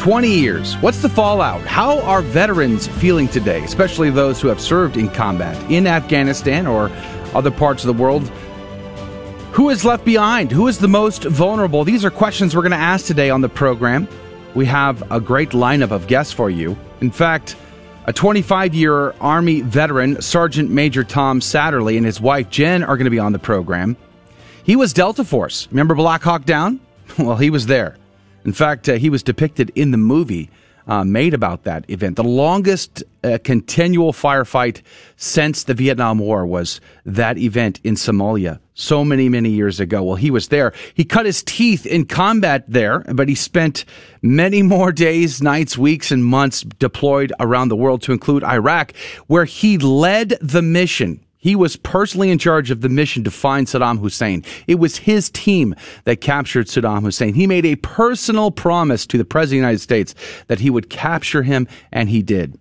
20 years. What's the fallout? How are veterans feeling today, especially those who have served in combat in Afghanistan or other parts of the world? Who is left behind? Who is the most vulnerable? These are questions we're going to ask today on the program. We have a great lineup of guests for you. In fact, a 25 year Army veteran, Sergeant Major Tom Satterly, and his wife Jen are going to be on the program. He was Delta Force. Remember Black Hawk Down? Well, he was there. In fact, uh, he was depicted in the movie uh, made about that event. The longest uh, continual firefight since the Vietnam War was that event in Somalia so many, many years ago. Well, he was there. He cut his teeth in combat there, but he spent many more days, nights, weeks, and months deployed around the world to include Iraq, where he led the mission he was personally in charge of the mission to find Saddam Hussein. It was his team that captured Saddam Hussein. He made a personal promise to the President of the United States that he would capture him, and he did.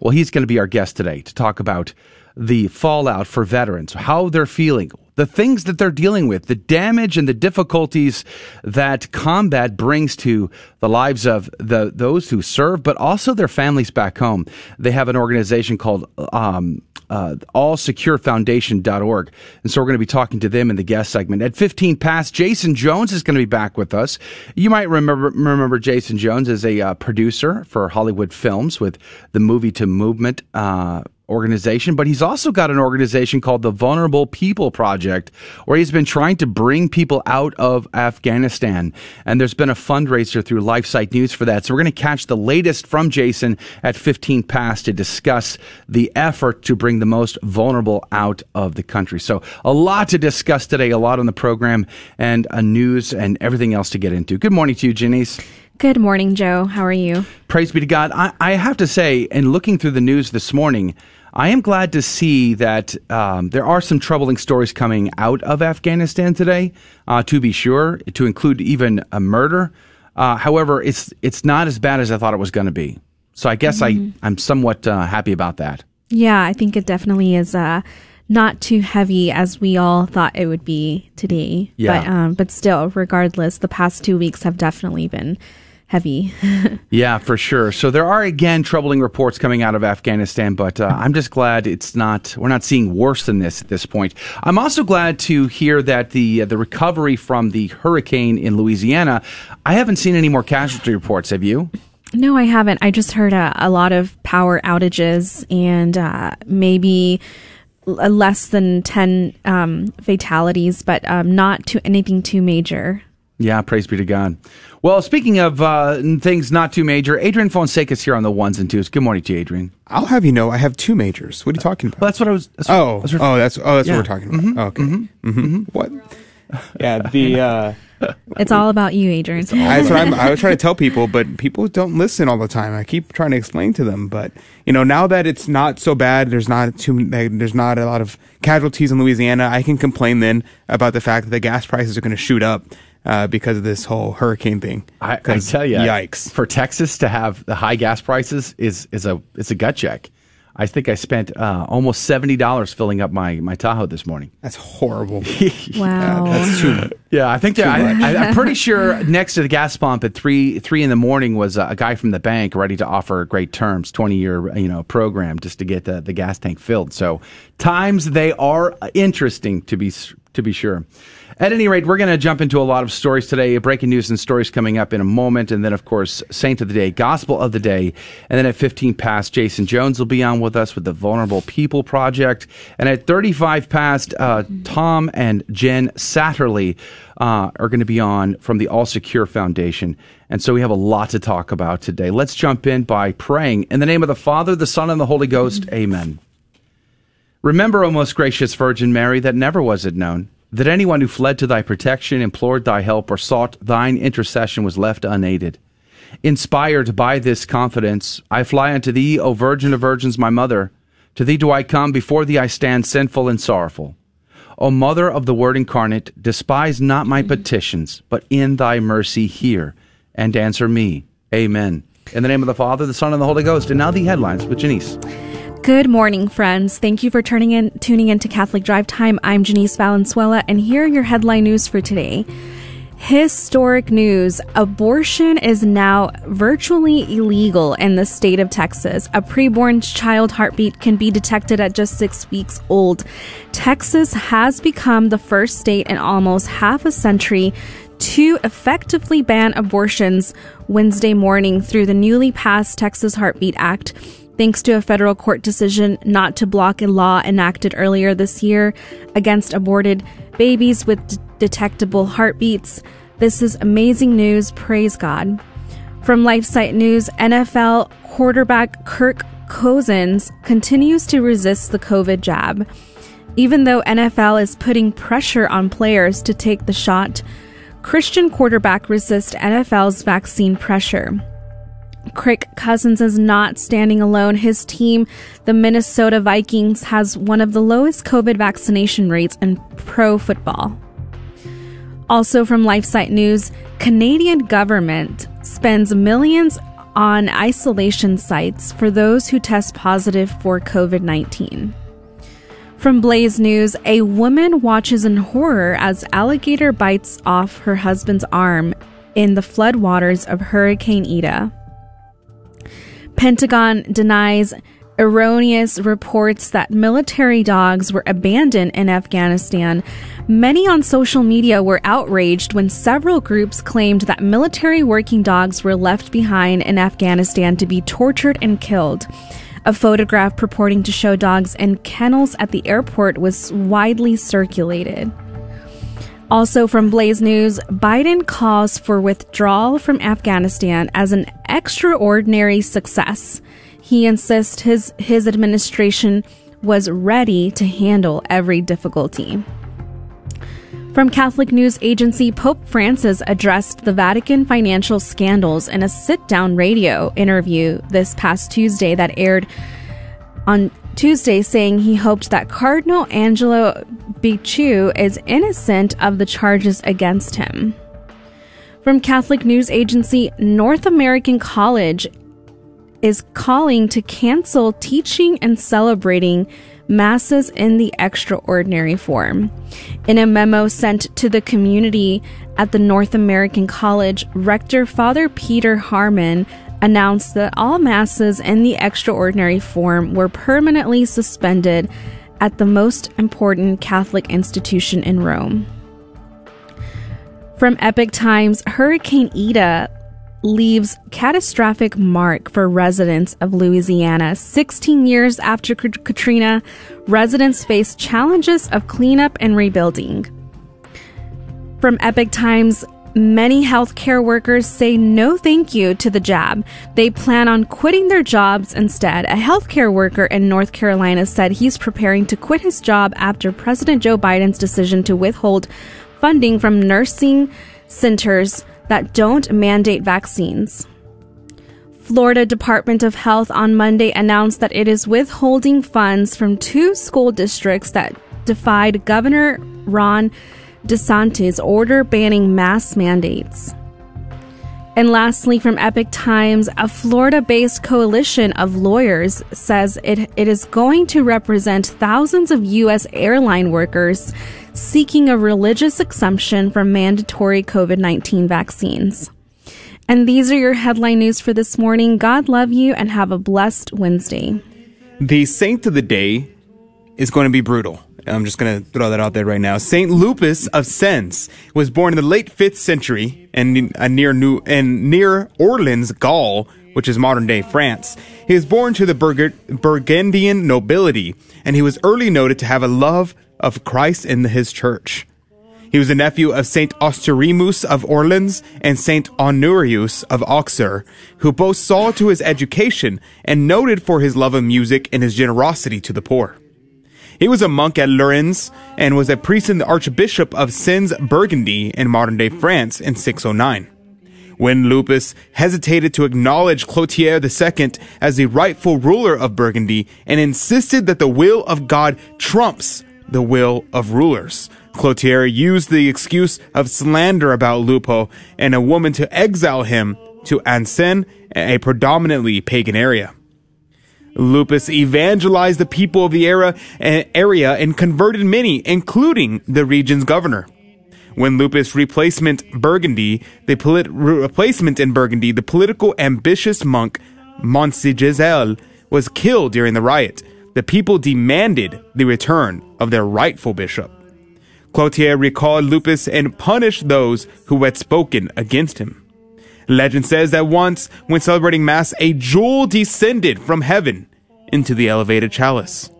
Well, he's going to be our guest today to talk about the fallout for veterans, how they're feeling, the things that they're dealing with, the damage and the difficulties that combat brings to the lives of the those who serve, but also their families back home. They have an organization called um, uh, allsecurefoundation.org. And so we're going to be talking to them in the guest segment. At 15 past, Jason Jones is going to be back with us. You might remember, remember Jason Jones as a uh, producer for Hollywood films with the Movie to Movement uh, organization, but he's also got an organization called the Vulnerable People Project, where he's been trying to bring people out of Afghanistan. And there's been a fundraiser through LifeSite News for that. So we're going to catch the latest from Jason at 15 past to discuss the effort to bring the most vulnerable out of the country. So a lot to discuss today, a lot on the program and a news and everything else to get into. Good morning to you, Janice. Good morning, Joe. How are you? Praise be to God. I, I have to say, in looking through the news this morning, I am glad to see that um, there are some troubling stories coming out of Afghanistan today, uh, to be sure, to include even a murder. Uh, however, it's it's not as bad as I thought it was going to be. So I guess mm-hmm. I I'm somewhat uh, happy about that. Yeah, I think it definitely is uh, not too heavy as we all thought it would be today. Yeah. But um, but still, regardless, the past two weeks have definitely been heavy. yeah, for sure. So there are again troubling reports coming out of Afghanistan, but uh, I'm just glad it's not. We're not seeing worse than this at this point. I'm also glad to hear that the uh, the recovery from the hurricane in Louisiana. I haven't seen any more casualty reports. Have you? No, I haven't. I just heard a, a lot of power outages and uh, maybe less than 10 um, fatalities, but um, not to anything too major. Yeah, praise be to God. Well, speaking of uh, things not too major, Adrian Fonseca is here on the ones and twos. Good morning to you, Adrian. I'll have you know, I have two majors. What are you talking about? Well, that's what I was. What, oh, was oh, that's oh, that's yeah. what we're talking about. Mm-hmm. okay. Mm-hmm. Mm-hmm. What? Yeah, the. Uh, it's all about you, Adrian. That's what I'm, I was trying to tell people, but people don't listen all the time. I keep trying to explain to them, but you know, now that it's not so bad, there's not too, there's not a lot of casualties in Louisiana. I can complain then about the fact that the gas prices are going to shoot up uh, because of this whole hurricane thing. I, I tell you, yikes! For Texas to have the high gas prices is is a it's a gut check. I think I spent uh, almost seventy dollars filling up my, my Tahoe this morning. That's horrible. wow, yeah, that's too. Yeah, I think that, I, am pretty sure next to the gas pump at three three in the morning was a, a, guy from the bank ready to offer great terms, twenty year you know program just to get the, the gas tank filled. So times they are interesting to be to be sure. At any rate, we're going to jump into a lot of stories today, breaking news and stories coming up in a moment. And then, of course, Saint of the Day, Gospel of the Day. And then at 15 past, Jason Jones will be on with us with the Vulnerable People Project. And at 35 past, uh, Tom and Jen Satterly uh, are going to be on from the All Secure Foundation. And so we have a lot to talk about today. Let's jump in by praying. In the name of the Father, the Son, and the Holy Ghost, amen. Remember, O most gracious Virgin Mary, that never was it known that anyone who fled to thy protection, implored thy help, or sought thine intercession was left unaided. Inspired by this confidence, I fly unto thee, O Virgin of Virgins, my mother. To thee do I come, before thee I stand sinful and sorrowful. O Mother of the Word incarnate, despise not my petitions, but in thy mercy hear and answer me. Amen. In the name of the Father, the Son, and the Holy Ghost. And now the headlines with Janice. Good morning, friends. Thank you for turning in, tuning in to Catholic Drive Time. I'm Janice Valenzuela, and here are your headline news for today. Historic news. Abortion is now virtually illegal in the state of Texas. A preborn child heartbeat can be detected at just six weeks old. Texas has become the first state in almost half a century to effectively ban abortions Wednesday morning through the newly passed Texas Heartbeat Act. Thanks to a federal court decision not to block a law enacted earlier this year against aborted babies with d- detectable heartbeats. This is amazing news. Praise God. From LifeSite News, NFL quarterback Kirk Cousins continues to resist the COVID jab. Even though NFL is putting pressure on players to take the shot, Christian quarterback resists NFL's vaccine pressure. Kirk Cousins is not standing alone. His team, the Minnesota Vikings, has one of the lowest COVID vaccination rates in pro football. Also from LifeSite News, Canadian government spends millions on isolation sites for those who test positive for COVID-19. From Blaze News, a woman watches in horror as alligator bites off her husband's arm in the floodwaters of Hurricane Ida. Pentagon denies erroneous reports that military dogs were abandoned in Afghanistan. Many on social media were outraged when several groups claimed that military working dogs were left behind in Afghanistan to be tortured and killed. A photograph purporting to show dogs in kennels at the airport was widely circulated. Also from Blaze News, Biden calls for withdrawal from Afghanistan as an extraordinary success. He insists his, his administration was ready to handle every difficulty. From Catholic News Agency, Pope Francis addressed the Vatican financial scandals in a sit down radio interview this past Tuesday that aired on Tuesday, saying he hoped that Cardinal Angelo Becciu is innocent of the charges against him. From Catholic News Agency, North American College is calling to cancel teaching and celebrating masses in the extraordinary form. In a memo sent to the community at the North American College, Rector Father Peter Harman announced that all masses in the extraordinary form were permanently suspended at the most important Catholic institution in Rome. From Epic Times, Hurricane Ida leaves catastrophic mark for residents of Louisiana. 16 years after Katrina, residents face challenges of cleanup and rebuilding. From Epic Times, many healthcare workers say no thank you to the jab. They plan on quitting their jobs instead. A healthcare worker in North Carolina said he's preparing to quit his job after President Joe Biden's decision to withhold funding from nursing centers that don't mandate vaccines. Florida Department of Health on Monday announced that it is withholding funds from two school districts that defied Governor Ron DeSantis' order banning mask mandates. And lastly, from Epic Times, a Florida based coalition of lawyers says it, it is going to represent thousands of U.S. airline workers seeking a religious exemption from mandatory COVID 19 vaccines. And these are your headline news for this morning. God love you and have a blessed Wednesday. The saint of the day is going to be brutal. I'm just going to throw that out there right now. Saint Lupus of Sens was born in the late 5th century and near New and near Orleans, Gaul, which is modern day France. He was born to the Burgundian nobility, and he was early noted to have a love of Christ in his church. He was a nephew of Saint Ostremus of Orleans and Saint Honorius of Auxerre, who both saw to his education and noted for his love of music and his generosity to the poor. He was a monk at Lorraine and was a priest in the Archbishop of Sens Burgundy in modern day France in 609. When Lupus hesitated to acknowledge Clotaire II as the rightful ruler of Burgundy and insisted that the will of God trumps the will of rulers. Clotaire used the excuse of slander about Lupo and a woman to exile him to Ansen, a predominantly pagan area. Lupus evangelized the people of the era, eh, area and converted many, including the region's governor. When Lupus replacement Burgundy, the polit- replacement in Burgundy, the political ambitious monk Montsegisel was killed during the riot. The people demanded the return of their rightful bishop. Clotaire recalled Lupus and punished those who had spoken against him. Legend says that once, when celebrating Mass, a jewel descended from heaven into the elevated chalice.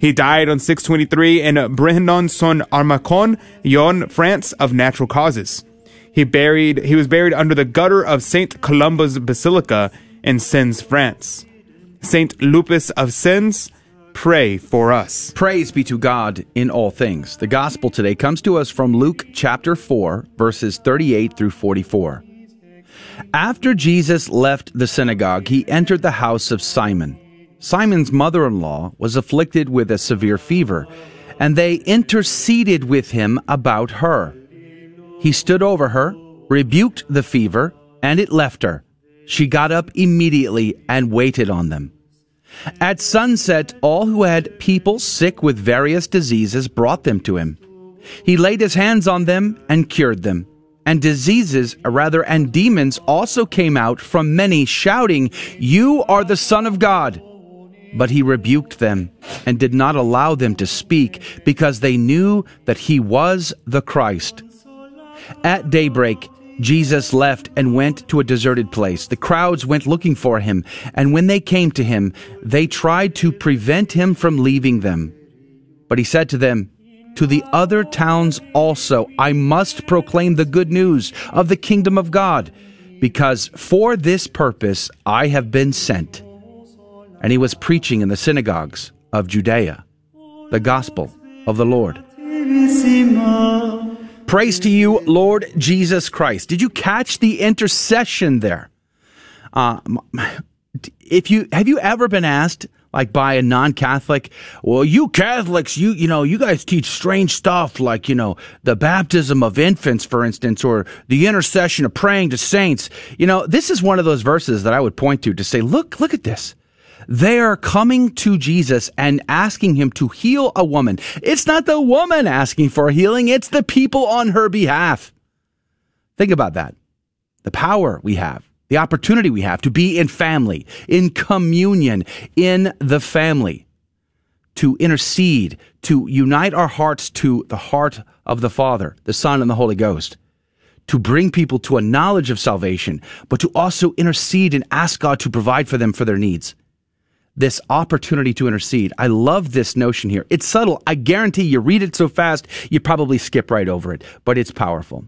He died on 623 in Brinon son Armacon, Yon, France, of natural causes. He buried he was buried under the gutter of Saint Columba's Basilica in Sens, France. Saint Lupus of Sens, pray for us. Praise be to God in all things. The gospel today comes to us from Luke chapter 4, verses 38 through 44. After Jesus left the synagogue, he entered the house of Simon. Simon's mother in law was afflicted with a severe fever, and they interceded with him about her. He stood over her, rebuked the fever, and it left her. She got up immediately and waited on them. At sunset, all who had people sick with various diseases brought them to him. He laid his hands on them and cured them. And diseases, uh, rather, and demons also came out from many, shouting, You are the Son of God. But he rebuked them and did not allow them to speak because they knew that he was the Christ. At daybreak, Jesus left and went to a deserted place. The crowds went looking for him, and when they came to him, they tried to prevent him from leaving them. But he said to them, To the other towns also I must proclaim the good news of the kingdom of God, because for this purpose I have been sent and he was preaching in the synagogues of Judea the gospel of the Lord. Praise to you, Lord Jesus Christ. Did you catch the intercession there? Uh, if you have you ever been asked like by a non-Catholic, well, you Catholics, you you know, you guys teach strange stuff like you know the baptism of infants, for instance, or the intercession of praying to saints. You know, this is one of those verses that I would point to to say, look, look at this. They are coming to Jesus and asking him to heal a woman. It's not the woman asking for healing, it's the people on her behalf. Think about that. The power we have, the opportunity we have to be in family, in communion, in the family, to intercede, to unite our hearts to the heart of the Father, the Son, and the Holy Ghost to bring people to a knowledge of salvation, but to also intercede and ask God to provide for them for their needs this opportunity to intercede. I love this notion here. It's subtle. I guarantee you read it so fast, you probably skip right over it, but it's powerful.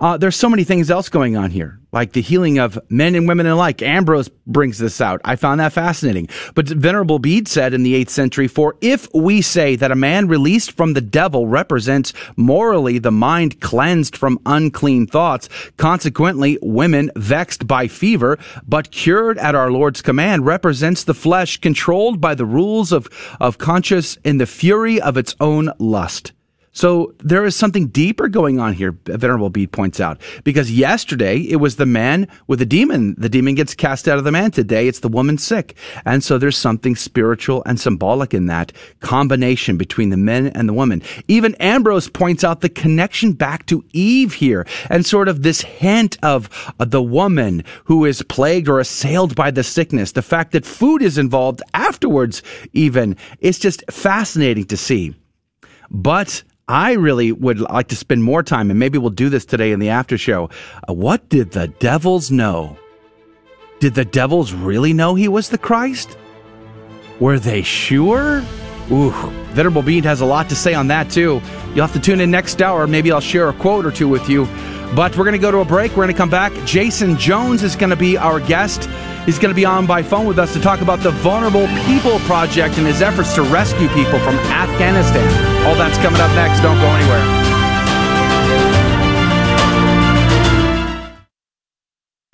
Uh, there's so many things else going on here, like the healing of men and women alike. Ambrose brings this out. I found that fascinating. But Venerable Bede said in the 8th century, For if we say that a man released from the devil represents morally the mind cleansed from unclean thoughts, consequently, women vexed by fever, but cured at our Lord's command, represents the flesh controlled by the rules of, of conscience in the fury of its own lust. So there is something deeper going on here, Venerable Bede points out. Because yesterday it was the man with the demon. The demon gets cast out of the man. Today it's the woman sick. And so there's something spiritual and symbolic in that combination between the men and the woman. Even Ambrose points out the connection back to Eve here and sort of this hint of uh, the woman who is plagued or assailed by the sickness. The fact that food is involved afterwards, even. It's just fascinating to see. But I really would like to spend more time, and maybe we'll do this today in the after show. Uh, what did the devils know? Did the devils really know he was the Christ? Were they sure? Ooh, Venerable Bede has a lot to say on that too. You'll have to tune in next hour. Maybe I'll share a quote or two with you. But we're going to go to a break. We're going to come back. Jason Jones is going to be our guest. He's going to be on by phone with us to talk about the Vulnerable People Project and his efforts to rescue people from Afghanistan. All that's coming up next. Don't go anywhere.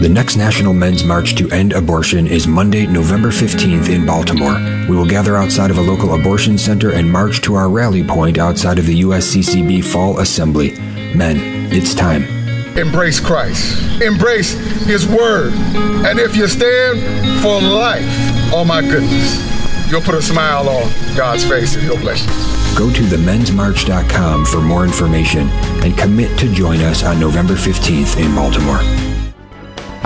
The next National Men's March to End Abortion is Monday, November 15th in Baltimore. We will gather outside of a local abortion center and march to our rally point outside of the USCCB Fall Assembly. Men, it's time. Embrace Christ. Embrace His Word. And if you stand for life, oh my goodness, you'll put a smile on God's face and He'll bless you. Go to themensmarch.com for more information and commit to join us on November 15th in Baltimore.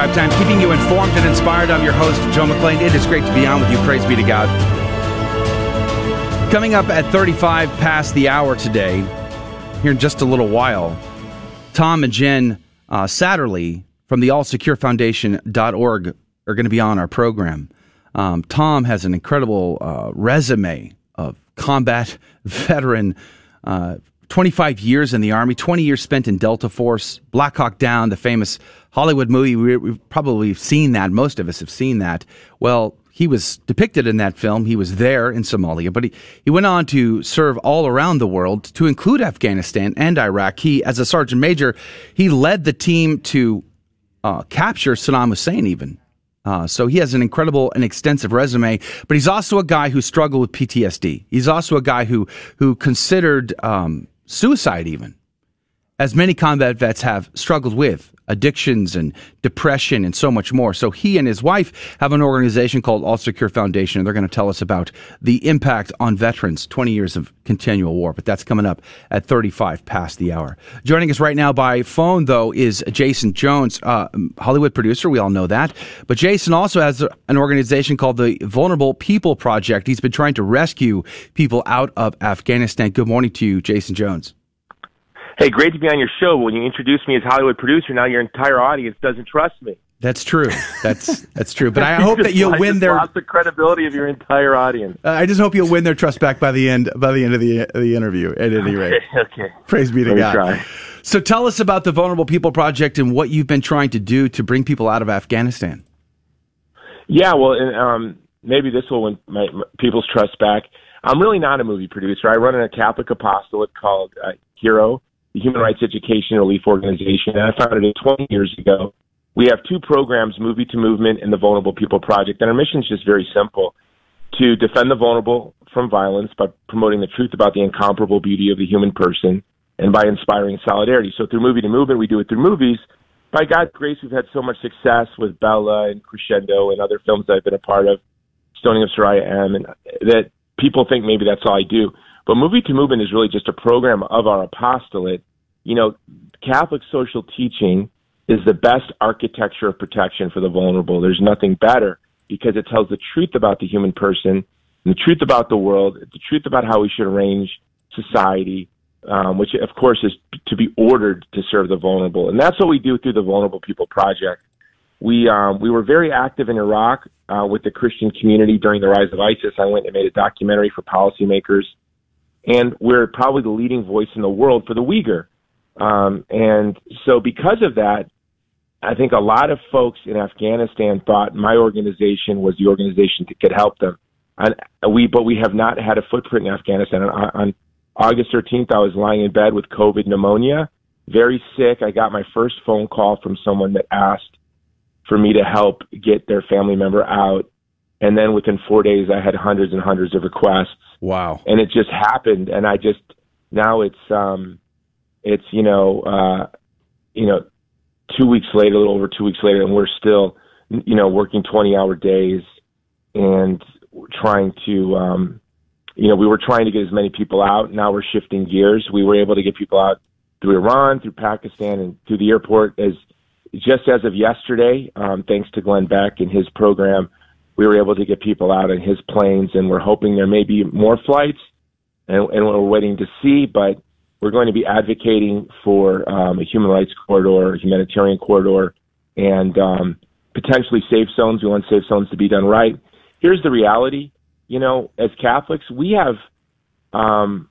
Drive Time, keeping you informed and inspired. I'm your host, Joe McClane. It is great to be on with you. Praise be to God. Coming up at 35 past the hour today, here in just a little while, Tom and Jen uh, Satterly from the AllSecureFoundation.org are going to be on our program. Um, Tom has an incredible uh, resume of combat veteran, uh, 25 years in the Army, 20 years spent in Delta Force, Black Hawk Down, the famous Hollywood movie. We, we've probably seen that. Most of us have seen that. Well, he was depicted in that film. He was there in Somalia, but he, he went on to serve all around the world, to include Afghanistan and Iraq. He, as a sergeant major, he led the team to uh, capture Saddam Hussein, even. Uh, so he has an incredible and extensive resume, but he's also a guy who struggled with PTSD. He's also a guy who who considered um, suicide, even as many combat vets have struggled with addictions and depression and so much more. So he and his wife have an organization called All Secure Foundation, and they're going to tell us about the impact on veterans, 20 years of continual war. But that's coming up at 35 past the hour. Joining us right now by phone, though, is Jason Jones, uh, Hollywood producer. We all know that. But Jason also has an organization called the Vulnerable People Project. He's been trying to rescue people out of Afghanistan. Good morning to you, Jason Jones. Hey, great to be on your show. When you introduced me as Hollywood producer, now your entire audience doesn't trust me. That's true. That's that's true. But I hope that you'll win their lost the credibility of your entire audience. Uh, I just hope you'll win their trust back by the end by the end of the the interview. At any rate, okay. Praise be to Let God. try. So tell us about the Vulnerable People Project and what you've been trying to do to bring people out of Afghanistan. Yeah, well, and, um, maybe this will win my, my, people's trust back. I'm really not a movie producer. I run a Catholic apostolate called uh, Hero, the Human Rights Education Relief Organization, and I founded it 20 years ago. We have two programs, Movie to Movement and the Vulnerable People Project, and our mission is just very simple to defend the vulnerable from violence by promoting the truth about the incomparable beauty of the human person and by inspiring solidarity. So through Movie to Movement, we do it through movies. By God's grace, we've had so much success with Bella and Crescendo and other films that I've been a part of, Stoning of Soraya M, and that people think maybe that's all I do. But Movie to Movement is really just a program of our apostolate. You know, Catholic social teaching is the best architecture of protection for the vulnerable. There's nothing better because it tells the truth about the human person, the truth about the world, the truth about how we should arrange society, um, which of course is to be ordered to serve the vulnerable. And that's what we do through the Vulnerable People Project. We um, we were very active in Iraq uh, with the Christian community during the rise of ISIS. I went and made a documentary for policymakers, and we're probably the leading voice in the world for the Uyghur. Um, and so, because of that, I think a lot of folks in Afghanistan thought my organization was the organization that could help them. And we, but we have not had a footprint in Afghanistan. On, on August 13th, I was lying in bed with COVID pneumonia, very sick. I got my first phone call from someone that asked for me to help get their family member out. And then within four days, I had hundreds and hundreds of requests. Wow. And it just happened. And I just, now it's, um, it's, you know, uh, you know, two weeks later, a little over two weeks later, and we're still, you know, working 20 hour days and trying to, um, you know, we were trying to get as many people out. Now we're shifting gears. We were able to get people out through Iran, through Pakistan, and through the airport as just as of yesterday, um, thanks to Glenn Beck and his program, we were able to get people out in his planes, and we're hoping there may be more flights, and, and we're waiting to see. But we're going to be advocating for um, a human rights corridor, a humanitarian corridor, and um, potentially safe zones. We want safe zones to be done right. Here's the reality: you know, as Catholics, we have um,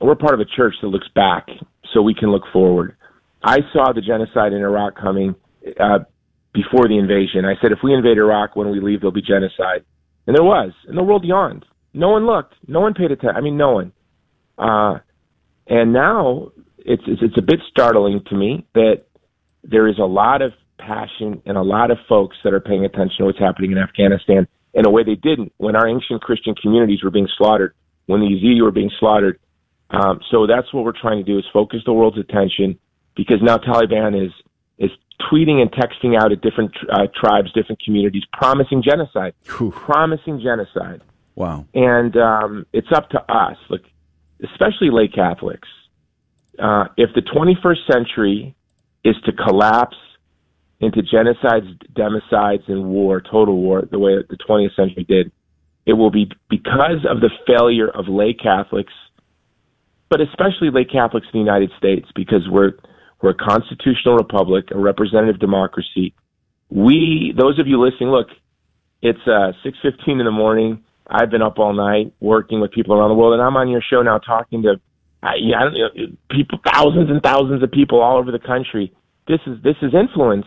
we're part of a church that looks back, so we can look forward. I saw the genocide in Iraq coming uh, before the invasion. I said, if we invade Iraq, when we leave, there'll be genocide, and there was, and the world yawned. No one looked. No one paid attention. I mean, no one. Uh, and now it's, it's it's a bit startling to me that there is a lot of passion and a lot of folks that are paying attention to what's happening in Afghanistan in a way they didn't when our ancient Christian communities were being slaughtered, when the Yazidi were being slaughtered. Um, so that's what we're trying to do is focus the world's attention because now Taliban is is tweeting and texting out at different uh, tribes, different communities, promising genocide, promising genocide. Wow. And um, it's up to us, look, especially lay Catholics. Uh, if the 21st century is to collapse into genocides, democides, and war, total war, the way the 20th century did, it will be because of the failure of lay Catholics, but especially lay Catholics in the United States, because we're we're a constitutional republic, a representative democracy. We, those of you listening, look, it's uh, 6:15 in the morning. I've been up all night working with people around the world, and I'm on your show now talking to I, yeah, I don't people, thousands and thousands of people all over the country. This is this is influence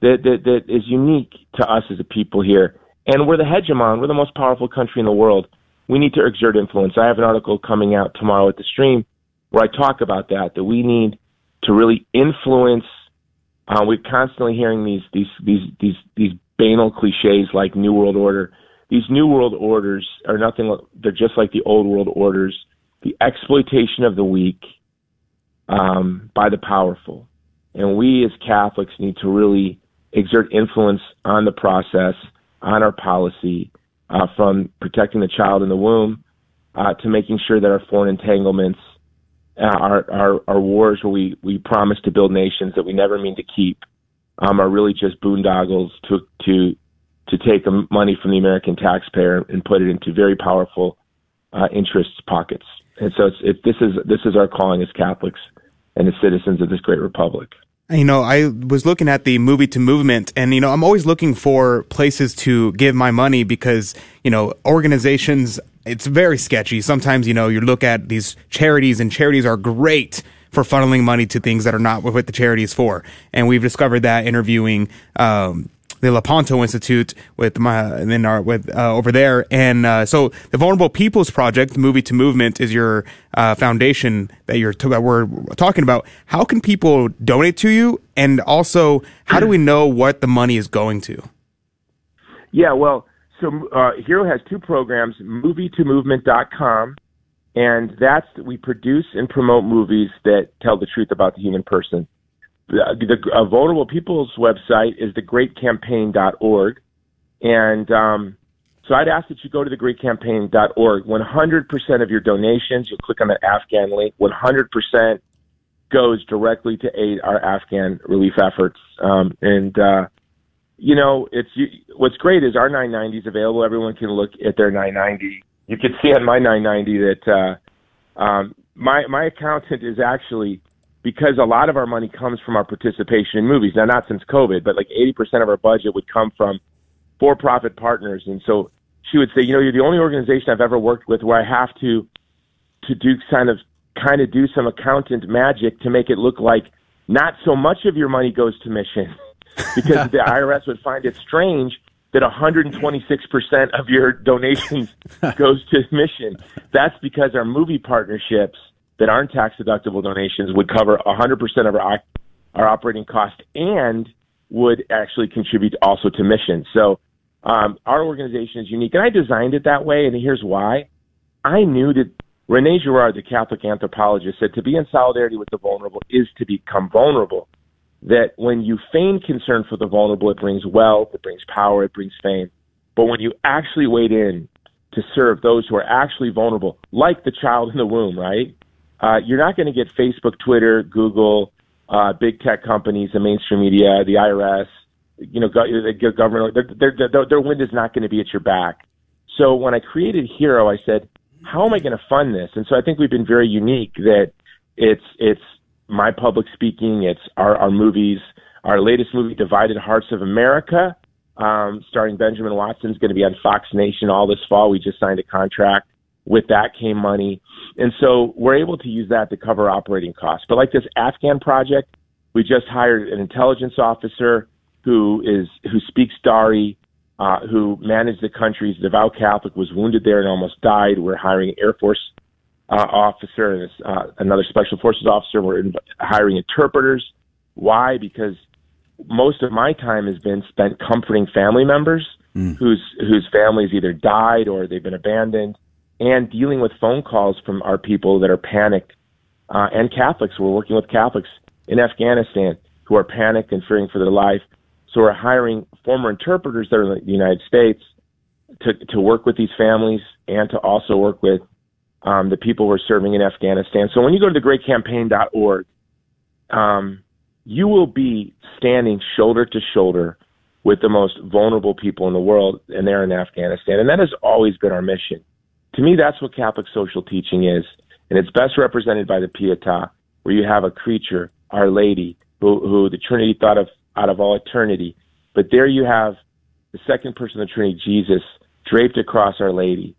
that, that that is unique to us as a people here, and we're the hegemon. We're the most powerful country in the world. We need to exert influence. I have an article coming out tomorrow at the stream where I talk about that. That we need to really influence. Uh, we're constantly hearing these these these these these banal cliches like New World Order. These New World Orders are nothing. They're just like the Old World Orders. The exploitation of the weak um, by the powerful, and we as Catholics need to really exert influence on the process, on our policy, uh, from protecting the child in the womb uh, to making sure that our foreign entanglements uh, our, our, our wars where we, we promise to build nations that we never mean to keep um, are really just boondoggles to, to, to take money from the American taxpayer and put it into very powerful uh, interests pockets. And so it's, it, this is this is our calling as Catholics and as citizens of this great republic. You know, I was looking at the movie to movement and, you know, I'm always looking for places to give my money because, you know, organizations, it's very sketchy. Sometimes, you know, you look at these charities and charities are great for funneling money to things that are not what the charity is for. And we've discovered that interviewing, um, the Lepanto Institute with my and then our with uh, over there, and uh, so the Vulnerable Peoples Project, Movie to Movement, is your uh, foundation that you're that we're talking about. How can people donate to you, and also how do we know what the money is going to? Yeah, well, so uh, Hero has two programs: MovieToMovement.com, and that's we produce and promote movies that tell the truth about the human person the, the uh, Vulnerable People's website is thegreatcampaign.org. And um, so I'd ask that you go to thegreatcampaign.org. 100% of your donations, you'll click on the Afghan link, 100% goes directly to aid our Afghan relief efforts. Um, and, uh, you know, it's you, what's great is our 990 is available. Everyone can look at their 990. You can see on my 990 that uh, um, my my accountant is actually because a lot of our money comes from our participation in movies. Now, not since COVID, but like 80% of our budget would come from for profit partners. And so she would say, you know, you're the only organization I've ever worked with where I have to, to do kind of, kind of do some accountant magic to make it look like not so much of your money goes to mission because the IRS would find it strange that 126% of your donations goes to mission. That's because our movie partnerships that aren't tax deductible donations would cover 100% of our our operating cost and would actually contribute also to mission. So um, our organization is unique, and I designed it that way. And here's why: I knew that Rene Girard, the Catholic anthropologist, said to be in solidarity with the vulnerable is to become vulnerable. That when you feign concern for the vulnerable, it brings wealth, it brings power, it brings fame. But when you actually wade in to serve those who are actually vulnerable, like the child in the womb, right? Uh, you're not going to get Facebook, Twitter, Google, uh, big tech companies, the mainstream media, the IRS, you know, go, the government. Their, their, their, their wind is not going to be at your back. So when I created Hero, I said, how am I going to fund this? And so I think we've been very unique that it's it's my public speaking, it's our, our movies, our latest movie, Divided Hearts of America, um, starring Benjamin Watson, is going to be on Fox Nation all this fall. We just signed a contract. With that came money. And so we're able to use that to cover operating costs. But like this Afghan project, we just hired an intelligence officer who is who speaks Dari, uh, who managed the country. He's devout Catholic, was wounded there and almost died. We're hiring an Air Force uh, officer and uh, another Special Forces officer. We're hiring interpreters. Why? Because most of my time has been spent comforting family members mm. whose whose families either died or they've been abandoned, and dealing with phone calls from our people that are panicked uh, and Catholics. We're working with Catholics in Afghanistan who are panicked and fearing for their life. So we're hiring former interpreters that are in the United States to to work with these families and to also work with um, the people we're serving in Afghanistan. So when you go to thegreatcampaign.org, um, you will be standing shoulder to shoulder with the most vulnerable people in the world, and they're in Afghanistan. And that has always been our mission. To me, that's what Catholic social teaching is. And it's best represented by the Pietà, where you have a creature, Our Lady, who, who the Trinity thought of out of all eternity. But there you have the second person of the Trinity, Jesus, draped across Our Lady.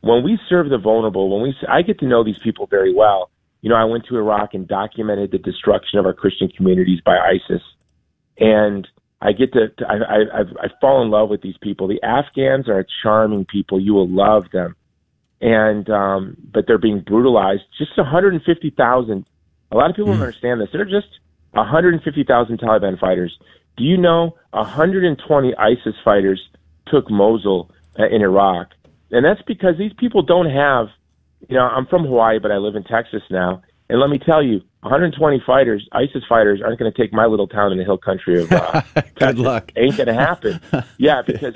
When we serve the vulnerable, when we, I get to know these people very well you know, I went to Iraq and documented the destruction of our Christian communities by ISIS, and I get to, to I, I, I've, I fall in love with these people. The Afghans are a charming people. You will love them, and um, but they're being brutalized. Just 150,000. A lot of people mm. don't understand this. They're just 150,000 Taliban fighters. Do you know 120 ISIS fighters took Mosul uh, in Iraq? And that's because these people don't have you know, I'm from Hawaii, but I live in Texas now. And let me tell you, 120 fighters, ISIS fighters, aren't going to take my little town in the hill country of uh, Good Texas. luck. Ain't going to happen. yeah, because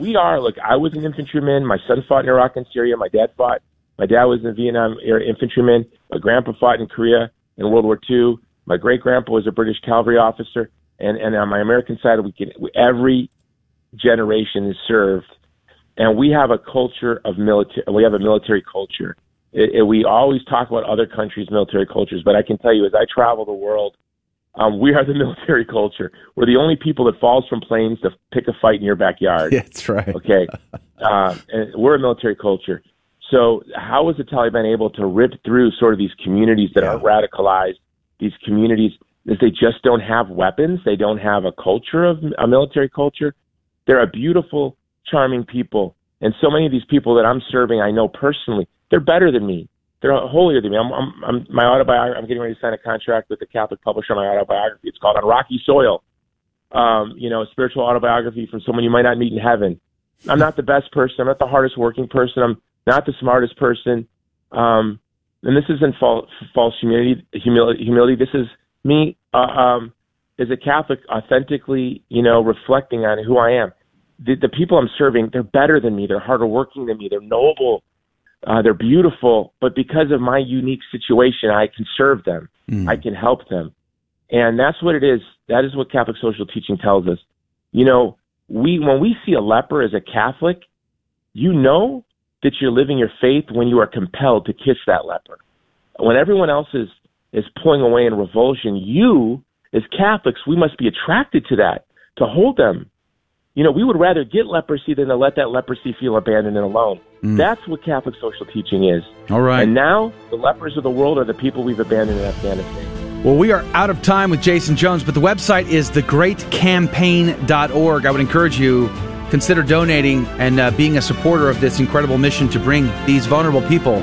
we are. Look, I was an infantryman. My son fought in Iraq and Syria. My dad fought. My dad was a Vietnam era infantryman. My grandpa fought in Korea in World War II. My great grandpa was a British cavalry officer. And and on my American side, we can every generation is served, and we have a culture of military. We have a military culture it, it, we always talk about other countries' military cultures, but I can tell you, as I travel the world, um, we are the military culture. We're the only people that falls from planes to pick a fight in your backyard. Yeah, that's right. Okay, uh, we're a military culture. So, how was the Taliban able to rip through sort of these communities that yeah. are radicalized? These communities is they just don't have weapons. They don't have a culture of a military culture. They're a beautiful, charming people, and so many of these people that I'm serving, I know personally they're better than me. They're holier than me. I'm, I'm, I'm my autobiography. I'm getting ready to sign a contract with a Catholic publisher on my autobiography. It's called On Rocky Soil. Um, you know, a spiritual autobiography from someone you might not meet in heaven. I'm not the best person. I'm not the hardest working person. I'm not the smartest person. Um, and this isn't false, false humility, humility. Humility. This is me uh, um, as a Catholic, authentically, you know, reflecting on who I am. The, the people I'm serving, they're better than me. They're harder working than me. They're noble uh, they're beautiful, but because of my unique situation, I can serve them. Mm. I can help them. And that's what it is. That is what Catholic social teaching tells us. You know, we, when we see a leper as a Catholic, you know that you're living your faith when you are compelled to kiss that leper. When everyone else is, is pulling away in revulsion, you, as Catholics, we must be attracted to that, to hold them, you know, we would rather get leprosy than to let that leprosy feel abandoned and alone. Mm. That's what Catholic social teaching is. All right. And now the lepers of the world are the people we've abandoned in Afghanistan. Well, we are out of time with Jason Jones, but the website is thegreatcampaign.org. I would encourage you consider donating and uh, being a supporter of this incredible mission to bring these vulnerable people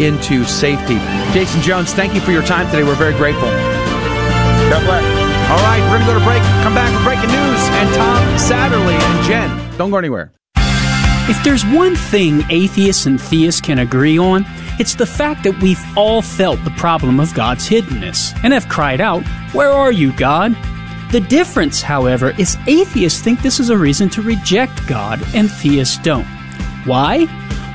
into safety. Jason Jones, thank you for your time today. We're very grateful. God bless. All right, we're going to go to break. Come back with breaking news and Tom Satterly and Jen. Don't go anywhere. If there's one thing atheists and theists can agree on, it's the fact that we've all felt the problem of God's hiddenness and have cried out, Where are you, God? The difference, however, is atheists think this is a reason to reject God and theists don't. Why?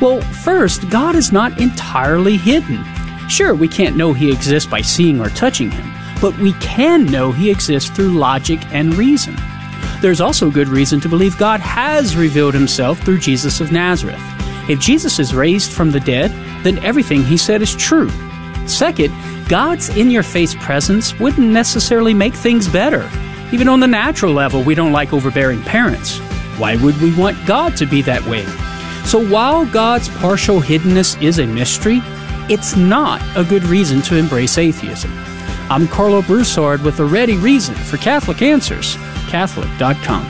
Well, first, God is not entirely hidden. Sure, we can't know He exists by seeing or touching Him, but we can know He exists through logic and reason. There's also good reason to believe God has revealed Himself through Jesus of Nazareth. If Jesus is raised from the dead, then everything He said is true. Second, God's in your face presence wouldn't necessarily make things better. Even on the natural level, we don't like overbearing parents. Why would we want God to be that way? So while God's partial hiddenness is a mystery, it's not a good reason to embrace atheism. I'm Karlo Broussard with a ready reason for Catholic Answers, Catholic.com.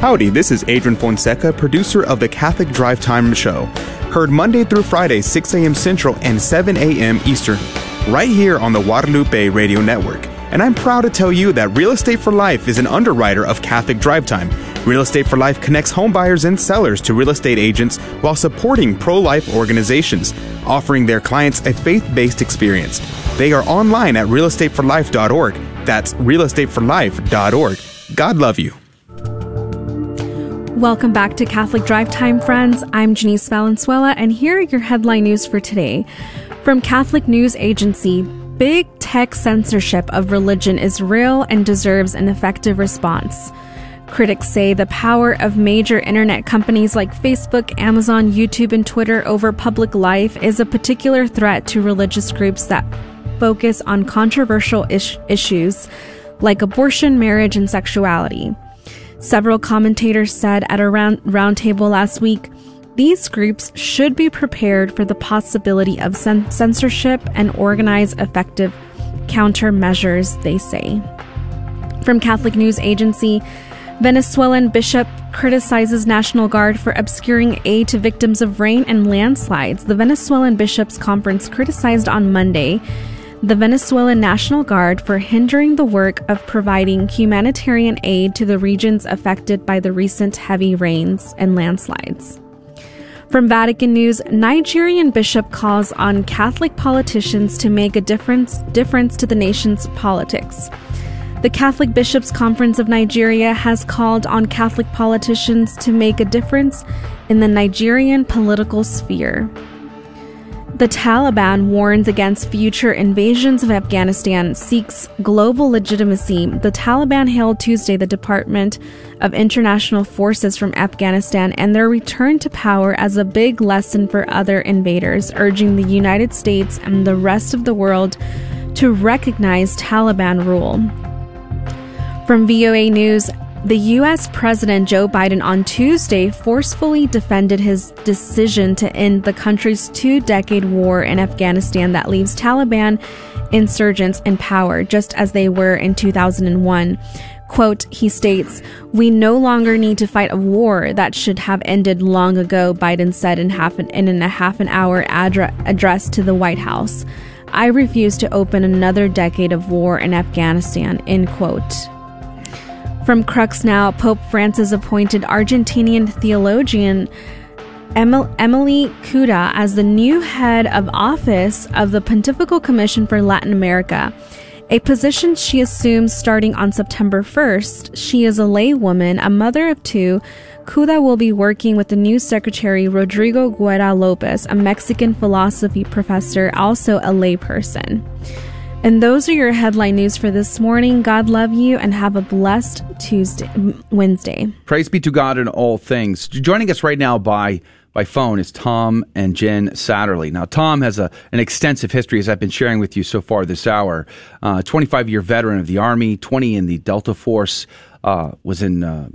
Howdy, this is Adrian Fonseca, producer of the Catholic Drive Time Show. Heard Monday through Friday, 6 a.m. Central and 7 a.m. Eastern, right here on the Guadalupe Radio Network. And I'm proud to tell you that Real Estate for Life is an underwriter of Catholic Drive Time. Real Estate for Life connects home buyers and sellers to real estate agents while supporting pro life organizations, offering their clients a faith based experience. They are online at realestateforlife.org. That's realestateforlife.org. God love you. Welcome back to Catholic Drive Time, friends. I'm Janice Valenzuela, and here are your headline news for today. From Catholic News Agency, big tech censorship of religion is real and deserves an effective response. Critics say the power of major internet companies like Facebook, Amazon, YouTube, and Twitter over public life is a particular threat to religious groups that focus on controversial issues like abortion, marriage, and sexuality. Several commentators said at a round roundtable last week these groups should be prepared for the possibility of censorship and organize effective countermeasures, they say. From Catholic News Agency, Venezuelan bishop criticizes National Guard for obscuring aid to victims of rain and landslides. The Venezuelan Bishops' Conference criticized on Monday the Venezuelan National Guard for hindering the work of providing humanitarian aid to the regions affected by the recent heavy rains and landslides. From Vatican News, Nigerian bishop calls on Catholic politicians to make a difference difference to the nation's politics. The Catholic Bishops' Conference of Nigeria has called on Catholic politicians to make a difference in the Nigerian political sphere. The Taliban warns against future invasions of Afghanistan, seeks global legitimacy. The Taliban hailed Tuesday the Department of International Forces from Afghanistan and their return to power as a big lesson for other invaders, urging the United States and the rest of the world to recognize Taliban rule. From VOA News, the U.S. President Joe Biden on Tuesday forcefully defended his decision to end the country's two decade war in Afghanistan that leaves Taliban insurgents in power, just as they were in 2001. Quote, he states, We no longer need to fight a war that should have ended long ago, Biden said in, half an, in a half an hour adra- address to the White House. I refuse to open another decade of war in Afghanistan, end quote. From Crux Now, Pope Francis appointed Argentinian theologian Emilce Cuda as the new head of office of the Pontifical Commission for Latin America, a position she assumes starting on September 1st. She is a laywoman, a mother of two. Cuda will be working with the new secretary, Rodrigo Guerra Lopez, a Mexican philosophy professor, also a layperson. And those are your headline news for this morning. God love you and have a blessed Tuesday, Wednesday. Praise be to God in all things. Joining us right now by by phone is Tom and Jen Satterly. Now, Tom has a, an extensive history, as I've been sharing with you so far this hour. Uh, 25 year veteran of the Army, 20 in the Delta Force, uh, was in uh,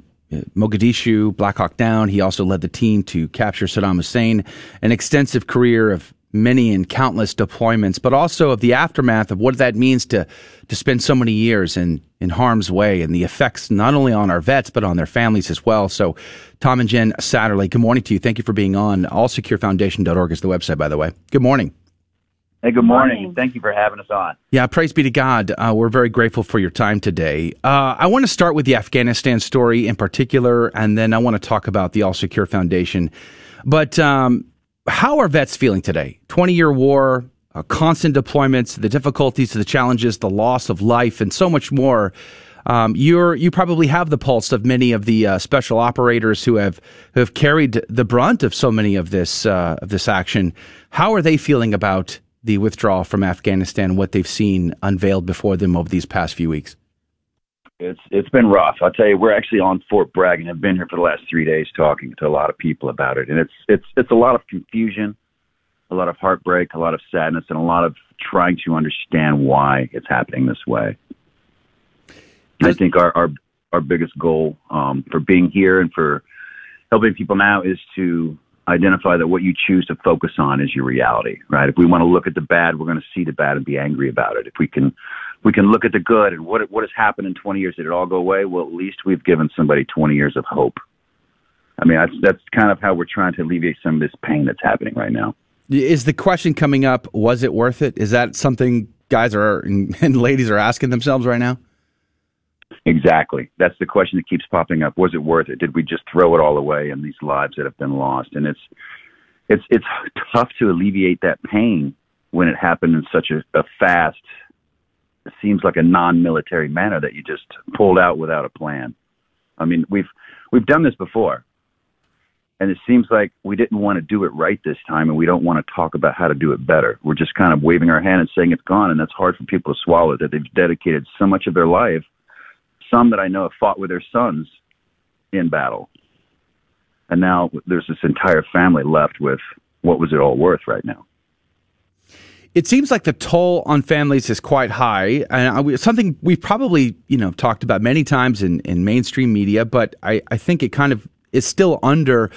Mogadishu, Black Hawk Down. He also led the team to capture Saddam Hussein. An extensive career of many and countless deployments, but also of the aftermath of what that means to to spend so many years in in harm's way and the effects not only on our vets but on their families as well. So, Tom and Jen Satterly, good morning to you. Thank you for being on. AllSecureFoundation.org is the website, by the way. Good morning. Hey, good morning. morning. Thank you for having us on. Yeah, praise be to God. Uh, we're very grateful for your time today. Uh, I want to start with the Afghanistan story in particular, and then I want to talk about the All Secure Foundation. But um, how are vets feeling today? 20 year war, uh, constant deployments, the difficulties, the challenges, the loss of life, and so much more. Um, you're you probably have the pulse of many of the uh, special operators who have who have carried the brunt of so many of this uh, of this action. How are they feeling about the withdrawal from Afghanistan, what they've seen unveiled before them over these past few weeks? It's it's been rough. I'll tell you, we're actually on Fort Bragg and have been here for the last three days talking to a lot of people about it, and it's it's it's a lot of confusion, a lot of heartbreak, a lot of sadness, and a lot of trying to understand why it's happening this way. I think our our our biggest goal um, for being here and for helping people now is to identify that what you choose to focus on is your reality, right? If we want to look at the bad, we're going to see the bad and be angry about it. If we can, we can look at the good and what what has happened in 20 years. Did it all go away? Well, at least we've given somebody 20 years of hope. I mean, that's that's kind of how we're trying to alleviate some of this pain that's happening right now. Is the question coming up? Was it worth it? Is that something guys are and ladies are asking themselves right now? Exactly. That's the question that keeps popping up. Was it worth it? Did we just throw it all away in these lives that have been lost? And it's it's it's tough to alleviate that pain when it happened in such a, a fast seems like a non-military manner that you just pulled out without a plan. I mean, we've we've done this before. And it seems like we didn't want to do it right this time and we don't want to talk about how to do it better. We're just kind of waving our hand and saying it's gone and that's hard for people to swallow that they've dedicated so much of their life some that I know have fought with their sons in battle. And now there's this entire family left with what was it all worth right now? It seems like the toll on families is quite high, and something we've probably you know talked about many times in, in mainstream media. But I, I think it kind of is still under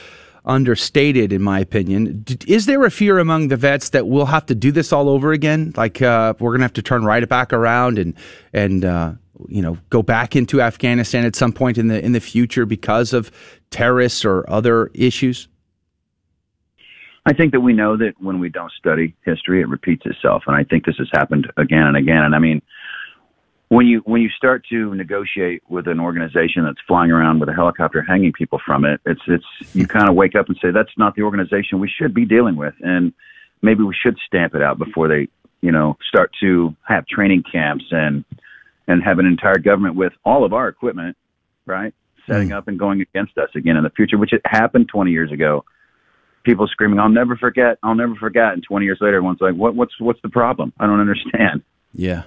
understated, in my opinion. Is there a fear among the vets that we'll have to do this all over again? Like uh, we're going to have to turn right back around and and uh, you know go back into Afghanistan at some point in the in the future because of terrorists or other issues? I think that we know that when we don't study history, it repeats itself, and I think this has happened again and again. And I mean, when you when you start to negotiate with an organization that's flying around with a helicopter hanging people from it, it's it's you kind of wake up and say that's not the organization we should be dealing with, and maybe we should stamp it out before they you know start to have training camps and and have an entire government with all of our equipment, right, setting mm. up and going against us again in the future, which it happened 20 years ago. People screaming, "I'll never forget! I'll never forget!" And 20 years later, everyone's like, "What? What's what's the problem? I don't understand." Yeah.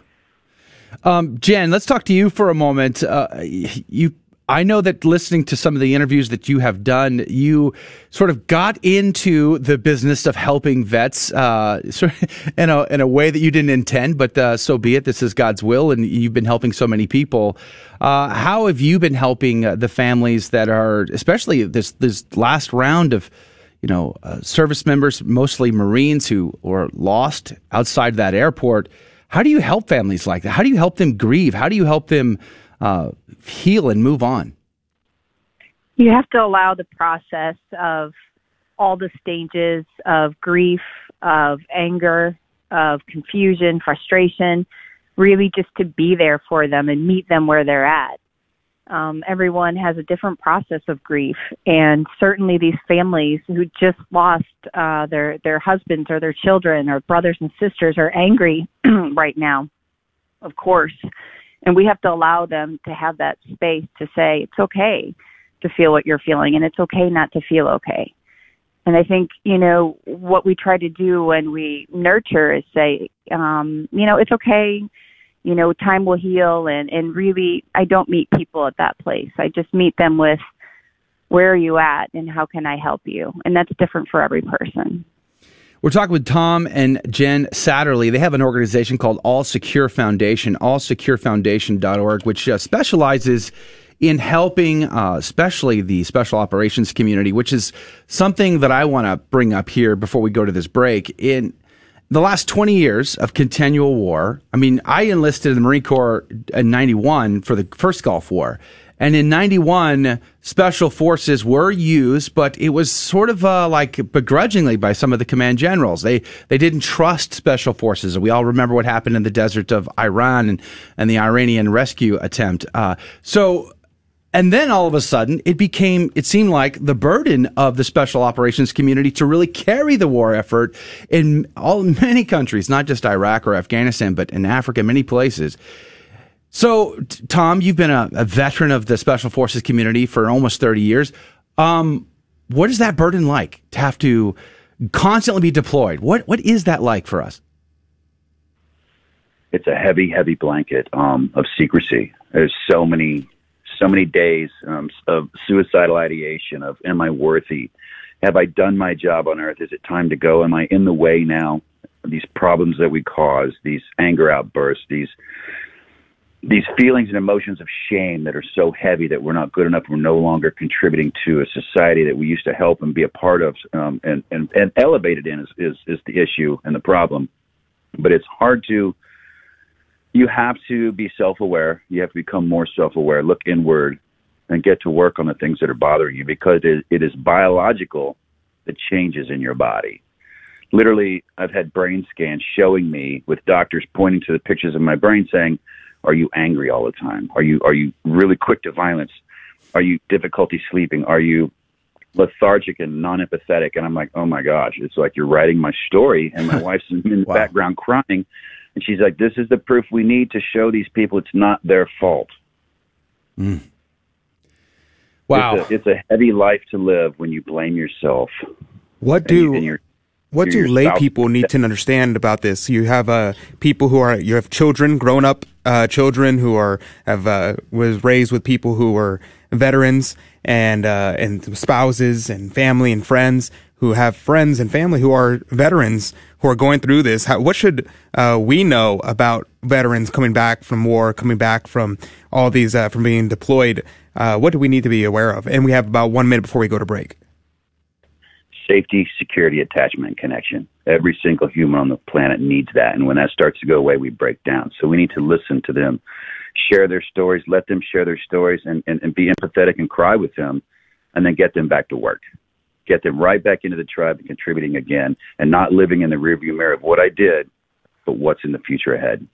Um, Jen, let's talk to you for a moment. Uh, you I know that listening to some of the interviews that you have done, you sort of got into the business of helping vets uh, in, a, in a way that you didn't intend, but uh, so be it. This is God's will, and you've been helping so many people. Uh, how have you been helping uh, the families that are, especially this this last round of, you know, uh, service members, mostly Marines who were lost outside that airport? How do you help families like that? How do you help them grieve? How do you help them? uh, heal and move on? You have to allow the process of all the stages of grief, of anger, of confusion, frustration, really just to be there for them and meet them where they're at. Um, everyone has a different process of grief, and certainly these families who just lost uh, their their husbands or their children or brothers and sisters are angry right now, of course. And we have to allow them to have that space to say, it's okay to feel what you're feeling and it's okay not to feel okay. And I think, you know, what we try to do when we nurture is say, um, you know, it's okay, you know, time will heal and, and really I don't meet people at that place. I just meet them with where are you at and how can I help you? And that's different for every person. We're talking with Tom and Jen Satterly. They have an organization called All Secure Foundation, allsecurefoundation.org, which uh, specializes in helping, uh, especially the special operations community, which is something that I want to bring up here before we go to this break. In the last 20 years of continual war, I mean, I enlisted in the Marine Corps in 91 for the first Gulf War. And in 91, special forces were used, but it was sort of uh, like begrudgingly by some of the command generals. They they didn't trust special forces. We all remember what happened in the desert of Iran and, and the Iranian rescue attempt. Uh, so and then all of a sudden, it became, it seemed like the burden of the special operations community to really carry the war effort in all many countries, not just Iraq or Afghanistan, but in Africa, many places. So, Tom, you've been a, a, veteran of the special forces community for almost 30 years. Um, what is that burden like to have to constantly be deployed? What what is that like for us? It's a heavy, heavy blanket um, of secrecy. There's so many, so many days um, of suicidal ideation. Of am I worthy? Have I done my job on earth? Is it time to go? Am I in the way now? These problems that we cause, these anger outbursts, these these feelings and emotions of shame that are so heavy that we're not good enough, we're no longer contributing to a society that we used to help and be a part of um, and, and, and elevated in is, is, is the issue and the problem. But it's hard to, you have to be self aware. You have to become more self aware, look inward, and get to work on the things that are bothering you because it, it is biological the changes in your body. Literally, I've had brain scans showing me with doctors pointing to the pictures of my brain saying, are you angry all the time? Are you are you really quick to violence? Are you difficulty sleeping? Are you lethargic and non-empathetic? And I'm like, oh my gosh, it's like you're writing my story, and my wife's in the wow. background crying, and she's like, this is the proof we need to show these people it's not their fault. Mm. Wow, it's a, it's a, heavy life to live when you blame yourself. What do you, what do lay people need to understand about this? You have uh, people who are you have children, grown up uh, children who are have uh, was raised with people who were veterans and uh, and spouses and family and friends who have friends and family who are veterans who are going through this. How, what should uh, we know about veterans coming back from war, coming back from all these uh, from being deployed? what do we need to be aware of? And we have about one minute before we go to break safety, security, attachment, connection. Every single human on the planet needs that. And when that starts to go away, we break down. So we need to listen to them, share their stories, let them share their stories, and, and, and be empathetic and cry with them, and then get them back to work. Get them right back into the tribe and contributing again, and not living in the rearview mirror of what I did, but what's in the future ahead.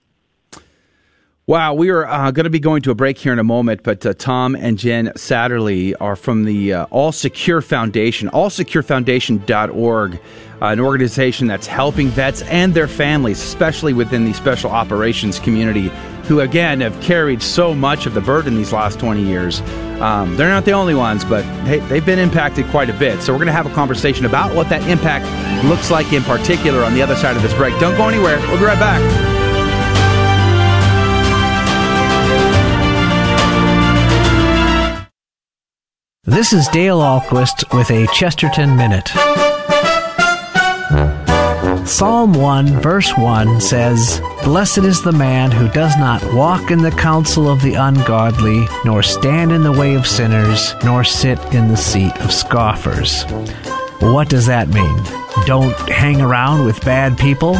Wow, we are uh, going to be going to a break here in a moment, but uh, Tom and Jen Satterly are from the uh, All Secure Foundation, allsecurefoundation.org, uh, an organization that's helping vets and their families, especially within the special operations community, who again have carried so much of the burden these last 20 years. Um, they're not the only ones, but hey, they've been impacted quite a bit. So we're going to have a conversation about what that impact looks like in particular on the other side of this break. Don't go anywhere. We'll be right back. This is Dale Ahlquist with a Chesterton Minute. Psalm 1, verse 1 says, Blessed is the man who does not walk in the counsel of the ungodly, nor stand in the way of sinners, nor sit in the seat of scoffers. What does that mean? Don't hang around with bad people?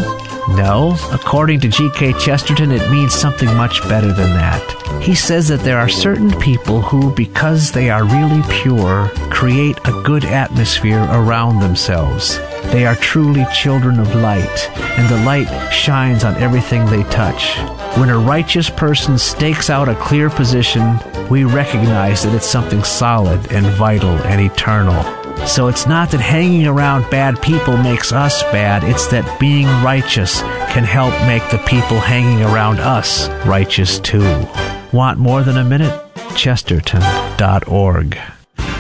No, according to G.K. Chesterton, it means something much better than that. He says that there are certain people who, because they are really pure, create a good atmosphere around themselves. They are truly children of light, and the light shines on everything they touch. When a righteous person stakes out a clear position, we recognize that it's something solid and vital and eternal. So it's not that hanging around bad people makes us bad, it's that being righteous can help make the people hanging around us righteous too. Want more than a minute? Chesterton.org.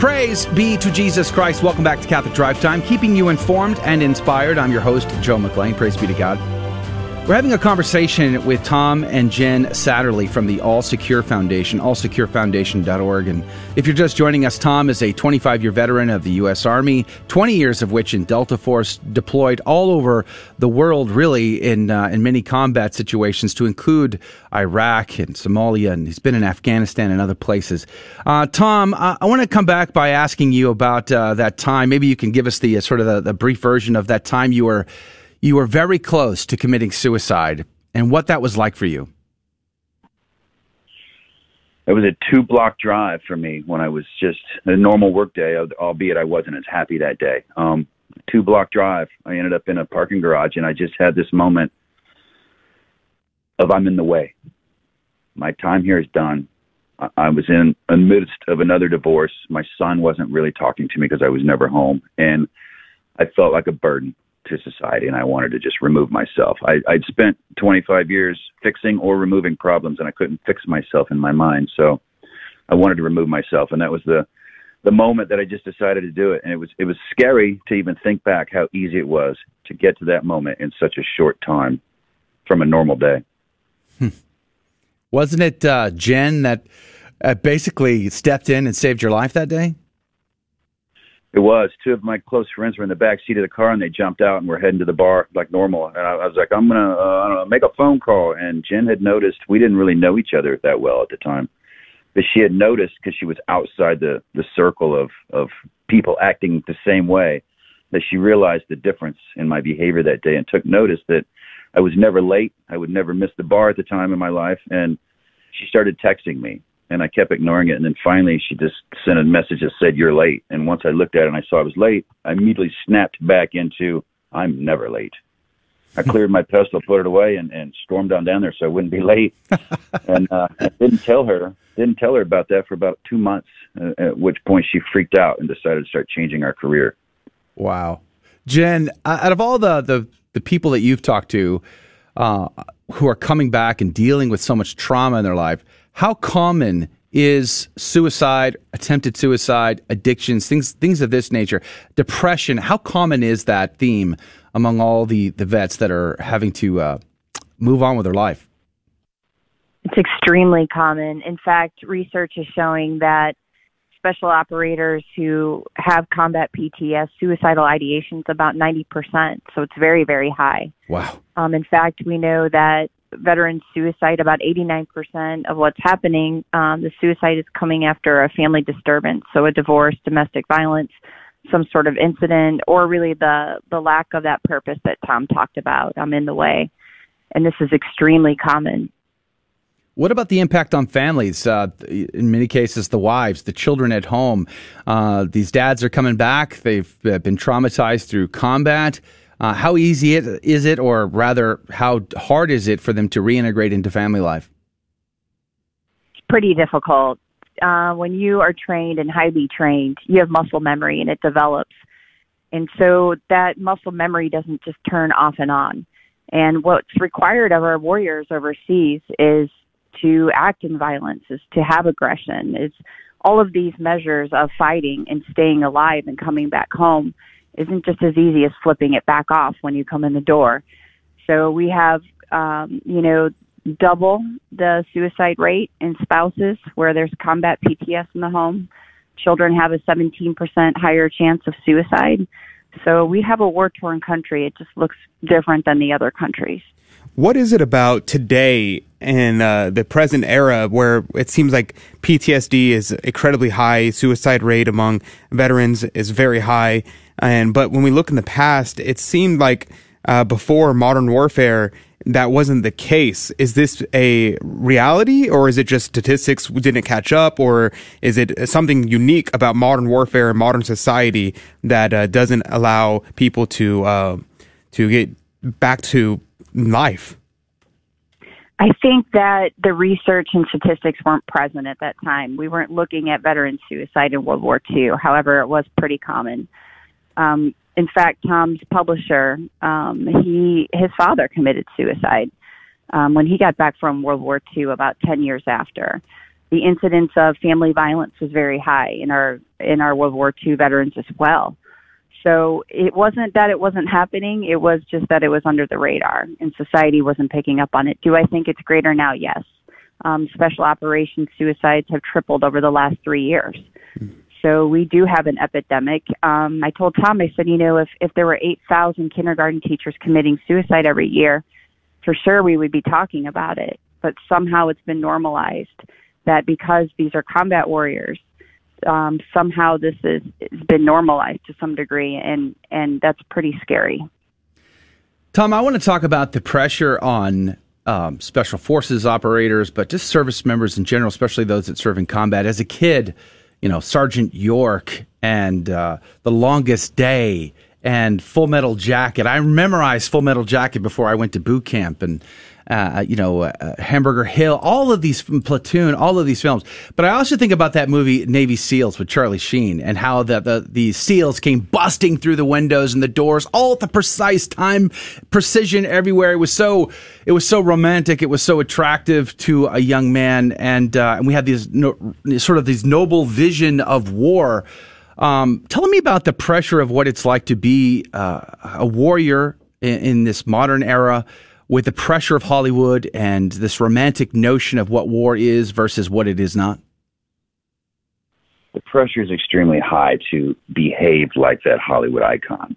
Praise be to Jesus Christ. Welcome back to Catholic Drive Time, keeping you informed and inspired. I'm your host, Joe McClane. Praise be to God. We're having a conversation with Tom and Jen Satterly from the All Secure Foundation, allsecurefoundation.org. And if you're just joining us, Tom is a 25 year veteran of the U.S. Army, 20 years of which in Delta Force, deployed all over the world, really, in, uh, in many combat situations, to include Iraq and Somalia, and he's been in Afghanistan and other places. Uh, Tom, I, I want to come back by asking you about uh, that time. Maybe you can give us the uh, sort of the, the brief version of that time you were you were very close to committing suicide and what that was like for you. It was a two block drive for me when I was just a normal work day, albeit I wasn't as happy that day. Um, two block drive. I ended up in a parking garage and I just had this moment of I'm in the way. My time here is done. I was in the midst of another divorce. My son wasn't really talking to me because I was never home. And I felt like a burden to society and I wanted to just remove myself. I, I'd spent 25 years fixing or removing problems and I couldn't fix myself in my mind. So I wanted to remove myself. And that was the, the moment that I just decided to do it. And it was, it was scary to even think back how easy it was to get to that moment in such a short time from a normal day. Hmm. Wasn't it uh, Jen that uh, basically stepped in and saved your life that day? It was. Two of my close friends were in the back seat of the car and they jumped out and were heading to the bar like normal. And I, I was like, I'm to uh, I don't know, make a phone call. And Jen had noticed we didn't really know each other that well at the time. But she had noticed because she was outside the, the circle of, of people acting the same way that she realized the difference in my behavior that day and took notice that I was never late. I would never miss the bar at the time in my life. And she started texting me and I kept ignoring it. And then finally, she just sent a message that said, "You're late." And once I looked at it and I saw I was late, I immediately snapped back into, "I'm never late." I cleared my pistol, put it away, and, and stormed on down there so I wouldn't be late. and uh, I didn't tell her, didn't tell her about that for about two months. Uh, at which point she freaked out and decided to start changing our career. Wow, Jen, out of all the the, the people that you've talked to uh, who are coming back and dealing with so much trauma in their life how common is suicide, attempted suicide, addictions, things things of this nature, depression? How common is that theme among all the the vets that are having to uh, move on with their life? It's extremely common. In fact, research is showing that special operators who have combat PTS, suicidal ideations about 90%. So it's very, very high. Wow. Um, in fact, we know that veteran suicide, about 89% of what's happening, um, the suicide is coming after a family disturbance, so a divorce, domestic violence, some sort of incident, or really the the lack of that purpose that Tom talked about. I'm in the way, and this is extremely common. What about the impact on families? Uh, in many cases, the wives, the children at home. Uh, these dads are coming back. They've been traumatized through combat. Uh, how easy it, is it, or rather, how hard is it for them to reintegrate into family life? It's pretty difficult. Uh, when you are trained and highly trained, you have muscle memory and it develops. And so that muscle memory doesn't just turn off and on. And what's required of our warriors overseas is to act in violence, is to have aggression, is all of these measures of fighting and staying alive and coming back home isn't just as easy as flipping it back off when you come in the door. So we have, um, you know, double the suicide rate in spouses where there's combat PTS in the home. Children have a 17% higher chance of suicide. So we have a war torn country. It just looks different than the other countries. What is it about today in uh, the present era where it seems like PTSD is incredibly high, suicide rate among veterans is very high, and but when we look in the past, it seemed like uh, before modern warfare that wasn't the case. Is this a reality, or is it just statistics didn't catch up, or is it something unique about modern warfare and modern society that uh, doesn't allow people to uh, to get back to life? I think that the research and statistics weren't present at that time. We weren't looking at veteran suicide in World War II. However, it was pretty common. Um, in fact, Tom's publisher, um, he his father committed suicide um, when he got back from World War II, about ten years after. The incidence of family violence was very high in our in our World War II veterans as well. So it wasn't that it wasn't happening, it was just that it was under the radar and society wasn't picking up on it. Do I think it's greater now? Yes. Um, special operations suicides have tripled over the last three years. So we do have an epidemic. Um, I told Tom, I said, you know, if, if there were 8,000 kindergarten teachers committing suicide every year, for sure we would be talking about it. But somehow it's been normalized that because these are combat warriors, um, somehow this is has been normalized to some degree, and and that's pretty scary. Tom, I want to talk about the pressure on um, special forces operators, but just service members in general, especially those that serve in combat. As a kid, you know, Sergeant York and uh, The Longest Day and Full Metal Jacket. I memorized Full Metal Jacket before I went to boot camp and. Uh, you know, uh, Hamburger Hill, all of these platoon, all of these films. But I also think about that movie Navy SEALs with Charlie Sheen and how the, the the SEALs came busting through the windows and the doors, all at the precise time, precision everywhere. It was so it was so romantic. It was so attractive to a young man, and uh, and we had these no, sort of these noble vision of war. Um, tell me about the pressure of what it's like to be uh, a warrior in, in this modern era with the pressure of Hollywood and this romantic notion of what war is versus what it is not? The pressure is extremely high to behave like that Hollywood icon.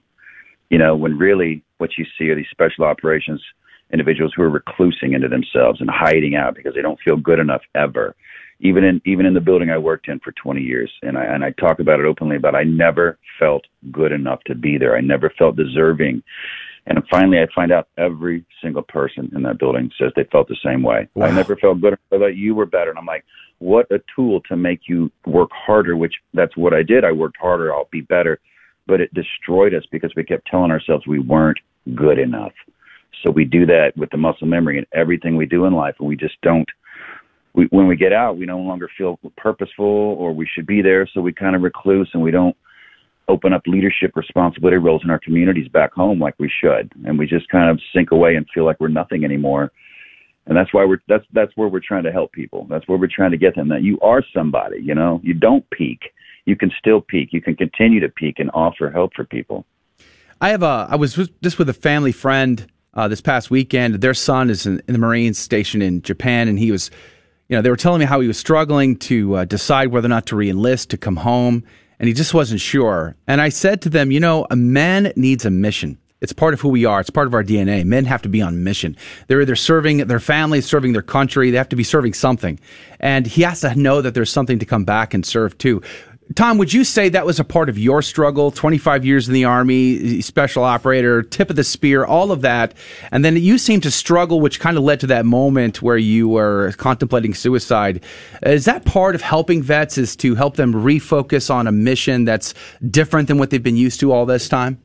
You know, when really what you see are these special operations individuals who are reclusing into themselves and hiding out because they don't feel good enough ever. Even in even in the building I worked in for 20 years, and I and I talk about it openly. But I never felt good enough to be there. I never felt deserving and finally, I find out every single person in that building says they felt the same way. Wow. I never felt good. I thought you were better. And I'm like, what a tool to make you work harder, which that's what I did. I worked harder. I'll be better. But it destroyed us because we kept telling ourselves we weren't good enough. So we do that with the muscle memory and everything we do in life. And we just don't, we, when we get out, we no longer feel purposeful or we should be there. So we kind of recluse and we don't, open up leadership responsibility roles in our communities back home like we should. And we just kind of sink away and feel like we're nothing anymore. And that's why we're that's that's where we're trying to help people. That's where we're trying to get them that you are somebody you know? You don't peak. You can still peak. You can continue to peak and offer help for people. I have a i was just with a family friend uh, this past weekend. Their son is in, in the marines station in japan and he was you know they were telling me how he was struggling to uh, decide whether or not to reenlist to come home and he just wasn't sure. And I said to them, you know, a man needs a mission. It's part of who we are. It's part of our DNA. Men have to be on mission. They're either serving their family, serving their country. They have to be serving something. And he has to know that there's something to come back and serve too. Tom, would you say that was a part of your struggle? 25 years in the Army, special operator, tip of the spear, all of that. And then you seemed to struggle, which kind of led to that moment where you were contemplating suicide. Is that part of helping vets is to help them refocus on a mission that's different than what they've been used to all this time?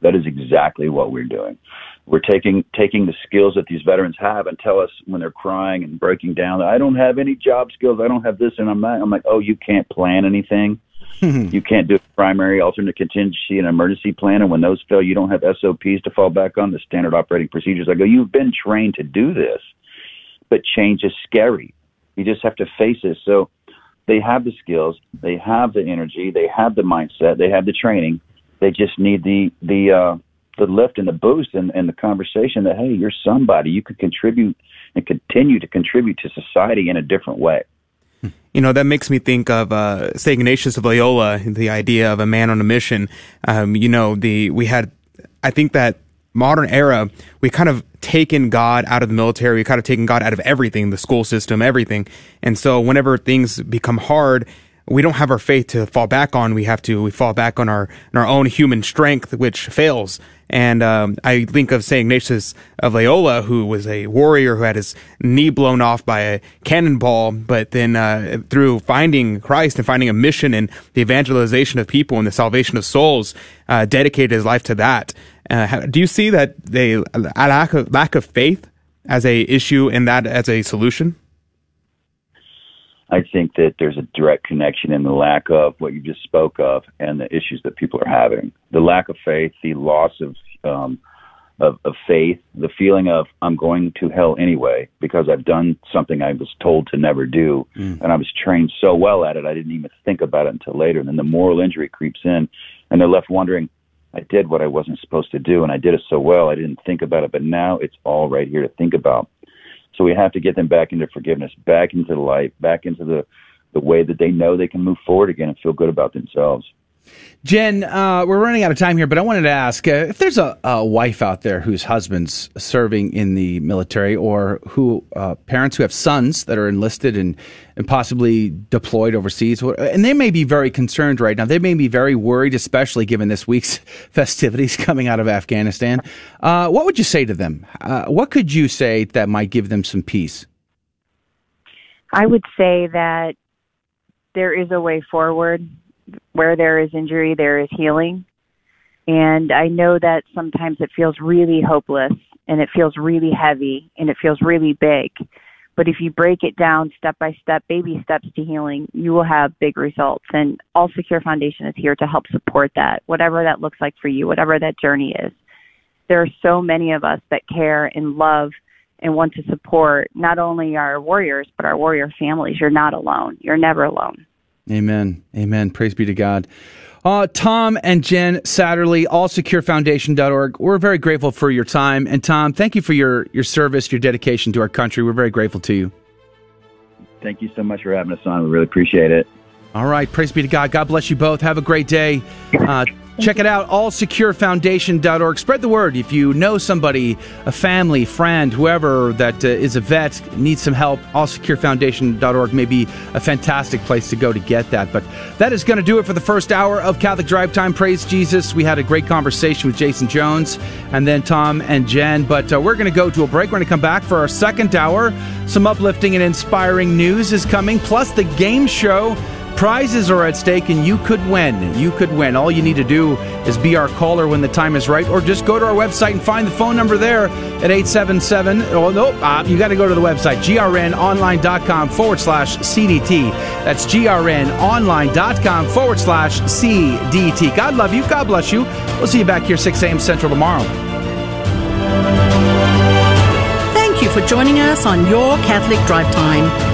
That is exactly what we're doing we're taking taking the skills that these veterans have and tell us when they're crying and breaking down that I don't have any job skills, I don't have this, and I'm not. I'm like, oh, you can't plan anything. you can't do primary, alternate contingency, and emergency plan, and when those fail, you don't have SOPs to fall back on, the standard operating procedures. I go, you've been trained to do this, but change is scary. You just have to face it. So they have the skills, they have the energy, they have the mindset, they have the training. They just need the the uh, the lift and the boost and, and the conversation that hey, you're somebody. You could contribute and continue to contribute to society in a different way. You know, that makes me think of uh, St. Ignatius of Loyola, the idea of a man on a mission. Um, you know, the we had, I think that modern era, we kind of taken God out of the military. We kind of taken God out of everything, the school system, everything. And so whenever things become hard, we don't have our faith to fall back on. We have to we fall back on our on our own human strength, which fails. And um, I think of Saint Ignatius of Loyola, who was a warrior who had his knee blown off by a cannonball, but then uh, through finding Christ and finding a mission and the evangelization of people and the salvation of souls, uh, dedicated his life to that. Uh, do you see that they a lack of lack of faith as a issue and that as a solution? I think that there's a direct connection in the lack of what you just spoke of and the issues that people are having. The lack of faith, the loss of um, of, of faith, the feeling of I'm going to hell anyway because I've done something I was told to never do, mm. and I was trained so well at it I didn't even think about it until later. And then the moral injury creeps in, and they're left wondering, I did what I wasn't supposed to do, and I did it so well, I didn't think about it, but now it's all right here to think about. So we have to get them back into forgiveness, back into the light, back into the the way that they know they can move forward again and feel good about themselves. Jen, uh, we're running out of time here, but I wanted to ask uh, if there's a, a, wife out there whose husband's serving in the military, or who uh, parents who have sons that are enlisted and, and possibly deployed overseas, and they may be very concerned right now. They may be very worried, especially given this week's festivities coming out of Afghanistan. Uh, what would you say to them? Uh, what could you say that might give them some peace? I would say that there is a way forward where there is injury, there is healing. And I know that sometimes it feels really hopeless and it feels really heavy and it feels really big. But if you break it down step by step, baby steps to healing, you will have big results. And All Secure Foundation is here to help support that, whatever that looks like for you, whatever that journey is. There are so many of us that care and love and want to support not only our warriors, but our warrior families. You're not alone. You're never alone. Amen. Amen. Praise be to God. Uh, Tom and Jen Satterly, allsecurefoundation.org. We're very grateful for your time. And Tom, thank you for your, your service, your dedication to our country. We're very grateful to you. Thank you so much for having us on. We really appreciate it. All right. Praise be to God. God bless you both. Have a great day. Uh, Check it out, allsecurefoundation.org. Spread the word. If you know somebody, a family, friend, whoever that uh, is a vet, needs some help, allsecurefoundation.org may be a fantastic place to go to get that. But that is going to do it for the first hour of Catholic Drive Time. Praise Jesus. We had a great conversation with Jason Jones and then Tom and Jen. But uh, we're going to go to a break. We're going to come back for our second hour. Some uplifting and inspiring news is coming, plus the game show Prizes are at stake and you could win. You could win. All you need to do is be our caller when the time is right, or just go to our website and find the phone number there at 877. Oh, no, uh, you got to go to the website, grnonline.com forward slash CDT. That's grnonline.com forward slash CDT. God love you. God bless you. We'll see you back here 6 a.m. Central tomorrow. Thank you for joining us on Your Catholic Drive Time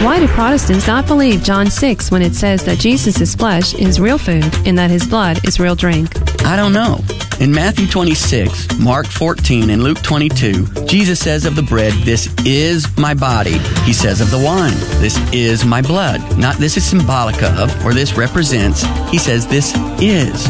Why do Protestants not believe John 6 when it says that Jesus' flesh is real food and that his blood is real drink? I don't know. In Matthew 26, Mark 14, and Luke 22, Jesus says of the bread, This is my body. He says of the wine, This is my blood. Not this is symbolic of, or this represents. He says this is.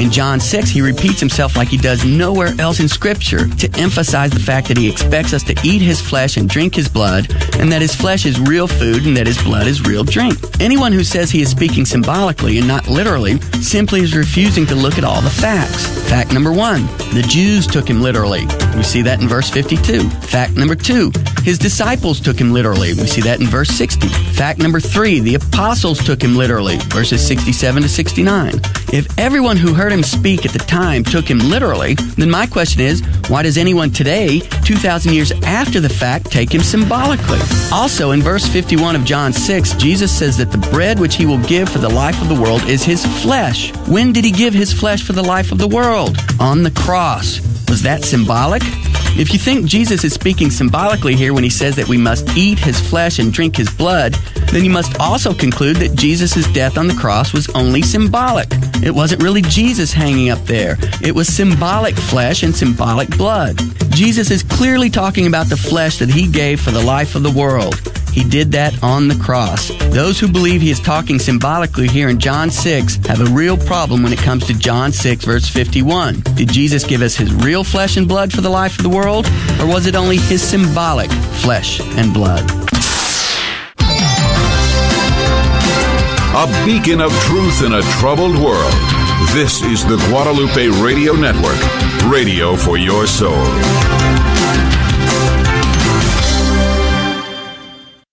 In John 6, he repeats himself like he does nowhere else in Scripture to emphasize the fact that he expects us to eat his flesh and drink his blood, and that his flesh is real food and that his blood is real drink. Anyone who says he is speaking symbolically and not literally simply is refusing to look at all the facts. Fact number one, the Jews took him literally. We see that in verse 52. Fact number two, his disciples took him literally. We see that in verse 60. Fact number three, the apostles took him literally. Verses 67 to 69. If everyone who heard him speak at the time took him literally, then my question is, why does anyone today, 2,000 years after the fact, take him symbolically? Also, in verse 51 of John 6, Jesus says that the bread which he will give for the life of the world is his flesh. When did he give his flesh for the life of the world? On the cross. Was that symbolic? If you think Jesus is speaking symbolically here when he says that we must eat his flesh and drink his blood, then you must also conclude that Jesus' death on the cross was only symbolic. It wasn't really Jesus hanging up there. It was symbolic flesh and symbolic blood. Jesus is clearly talking about the flesh that he gave for the life of the world. He did that on the cross. Those who believe he is talking symbolically here in John 6 have a real problem when it comes to John 6, verse 51. Did Jesus give us his real flesh and blood for the life of the world, or was it only his symbolic flesh and blood? A beacon of truth in a troubled world. This is the Guadalupe Radio Network, radio for your soul.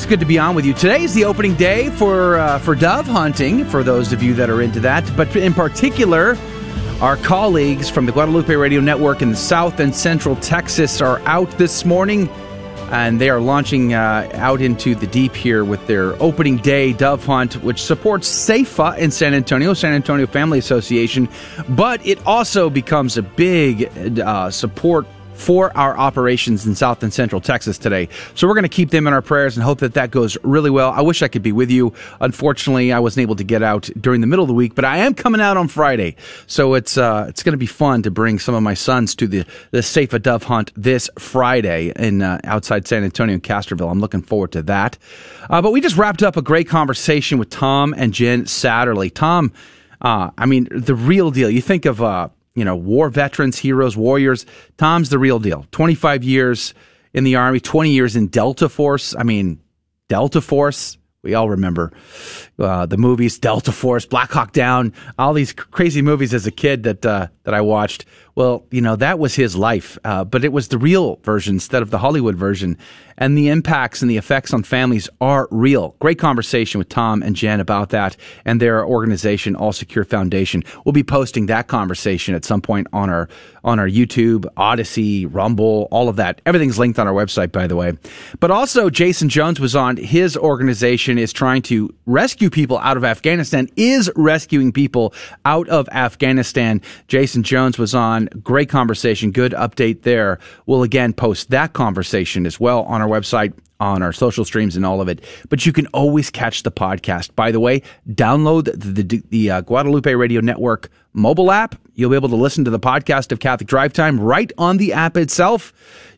It's good to be on with you. Today is the opening day for uh, for dove hunting. For those of you that are into that, but in particular, our colleagues from the Guadalupe Radio Network in the South and Central Texas are out this morning, and they are launching uh, out into the deep here with their opening day dove hunt, which supports SAFA in San Antonio, San Antonio Family Association, but it also becomes a big uh, support for our operations in South and Central Texas today. So we're going to keep them in our prayers and hope that that goes really well. I wish I could be with you. Unfortunately, I wasn't able to get out during the middle of the week, but I am coming out on Friday. So it's uh, it's going to be fun to bring some of my sons to the the SAFA Dove Hunt this Friday in uh, outside San Antonio and Castroville. I'm looking forward to that. Uh, but we just wrapped up a great conversation with Tom and Jen Satterly. Tom, uh, I mean, the real deal. You think of uh, you know, war veterans, heroes, warriors. Tom's the real deal. 25 years in the Army, 20 years in Delta Force. I mean, Delta Force, we all remember uh, the movies Delta Force, Black Hawk Down, all these crazy movies as a kid that uh, that I watched. Well, you know that was his life, uh, but it was the real version instead of the Hollywood version, and the impacts and the effects on families are real. Great conversation with Tom and Jen about that and their organization, All Secure Foundation. We'll be posting that conversation at some point on our on our YouTube, Odysee, Rumble, all of that. Everything's linked on our website, by the way. But also, Jason Jones was on. His organization is trying to rescue people out of Afghanistan. Is rescuing people out of Afghanistan. Jason Jones was on. Great conversation. Good update there. We'll again post that conversation as well on our website, on our social streams, and all of it. But you can always catch the podcast. By the way, download the, the, the uh, Guadalupe Radio Network mobile app. You'll be able to listen to the podcast of Catholic Drive Time right on the app itself.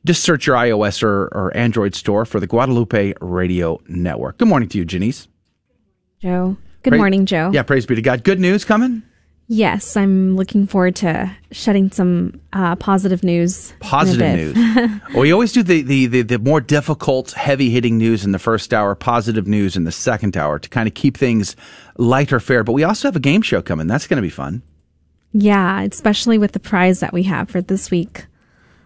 Just search your iOS or, or Android store for the Guadalupe Radio Network. Good morning to you, Janice. Joe. Good Praise- morning, Joe. Yeah, praise be to God. Good news coming. Yes, I'm looking forward to shedding some uh, positive news. Positive news. well, we always do the, the, the, the more difficult, heavy hitting news in the first hour, positive news in the second hour to kind of keep things lighter fare. But we also have a game show coming. That's going to be fun. yeah, especially with the prize that we have for this week.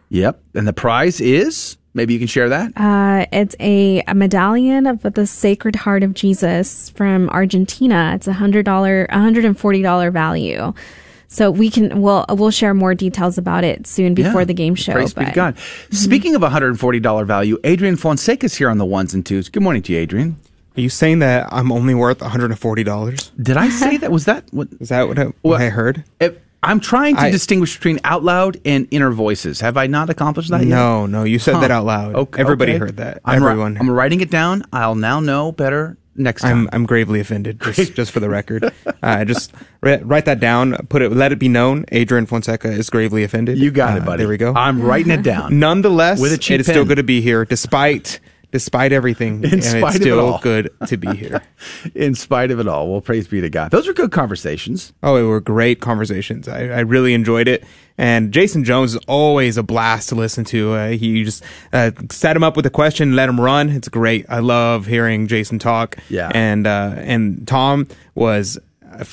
Yep. And the prize is maybe you can share that. Uh, it's a, a medallion of the Sacred Heart of Jesus from Argentina. It's a hundred dollar, hundred and forty dollar value. So we can we'll we'll share more details about it soon before Yeah. the game show. Praise be to but- God. Speaking of $140 value, Adrian Fonseca is here on the ones and twos. Good morning to you, Adrian. Are you saying that I'm only worth $140? Did I say that? Was that what? Is that what I, what I heard? If- I'm trying to I- distinguish between out loud and inner voices. Have I not accomplished that yet? No, no, you said that out loud. Okay, Everybody okay. heard that. I'm ri- Everyone. I'm writing it down. I'll now know better next time. I'm I'm gravely offended. Just just for the record, uh, just ri- write that down. Put it. Let it be known. Adrian Fonseca is gravely offended. You got it, Uh, buddy. There we go. I'm writing it down. Nonetheless, With a cheap it is still good to be here, despite despite everything. In and spite it's of it still all. good to be here. In spite of it all, well, praise be to God. Those were good conversations. Oh, they were great conversations. I, I really enjoyed it. And Jason Jones is always a blast to listen to. Uh, he just uh, set him up with a question, let him run. It's great. I love hearing Jason talk. Yeah. And uh, and Tom was, uh,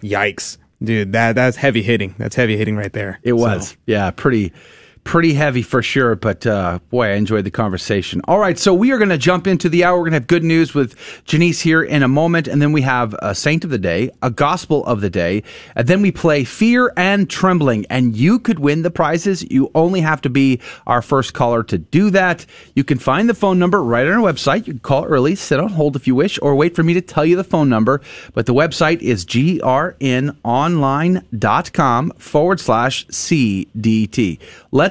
yikes, dude. That that's heavy hitting. That's heavy hitting right there. It was, yeah, pretty, pretty heavy for sure, but uh, boy, I enjoyed the conversation. All right, so we are going to jump into the hour. We're going to have good news with Janice here in a moment, and then we have a saint of the day, a gospel of the day, and then we play fear and trembling. And you could win the prizes. You only have to be our first caller to do that. You can find the phone number right on our website. You can call early, sit on hold if you wish, or wait for me to tell you the phone number. But the website is grnonline.com forward slash CDT.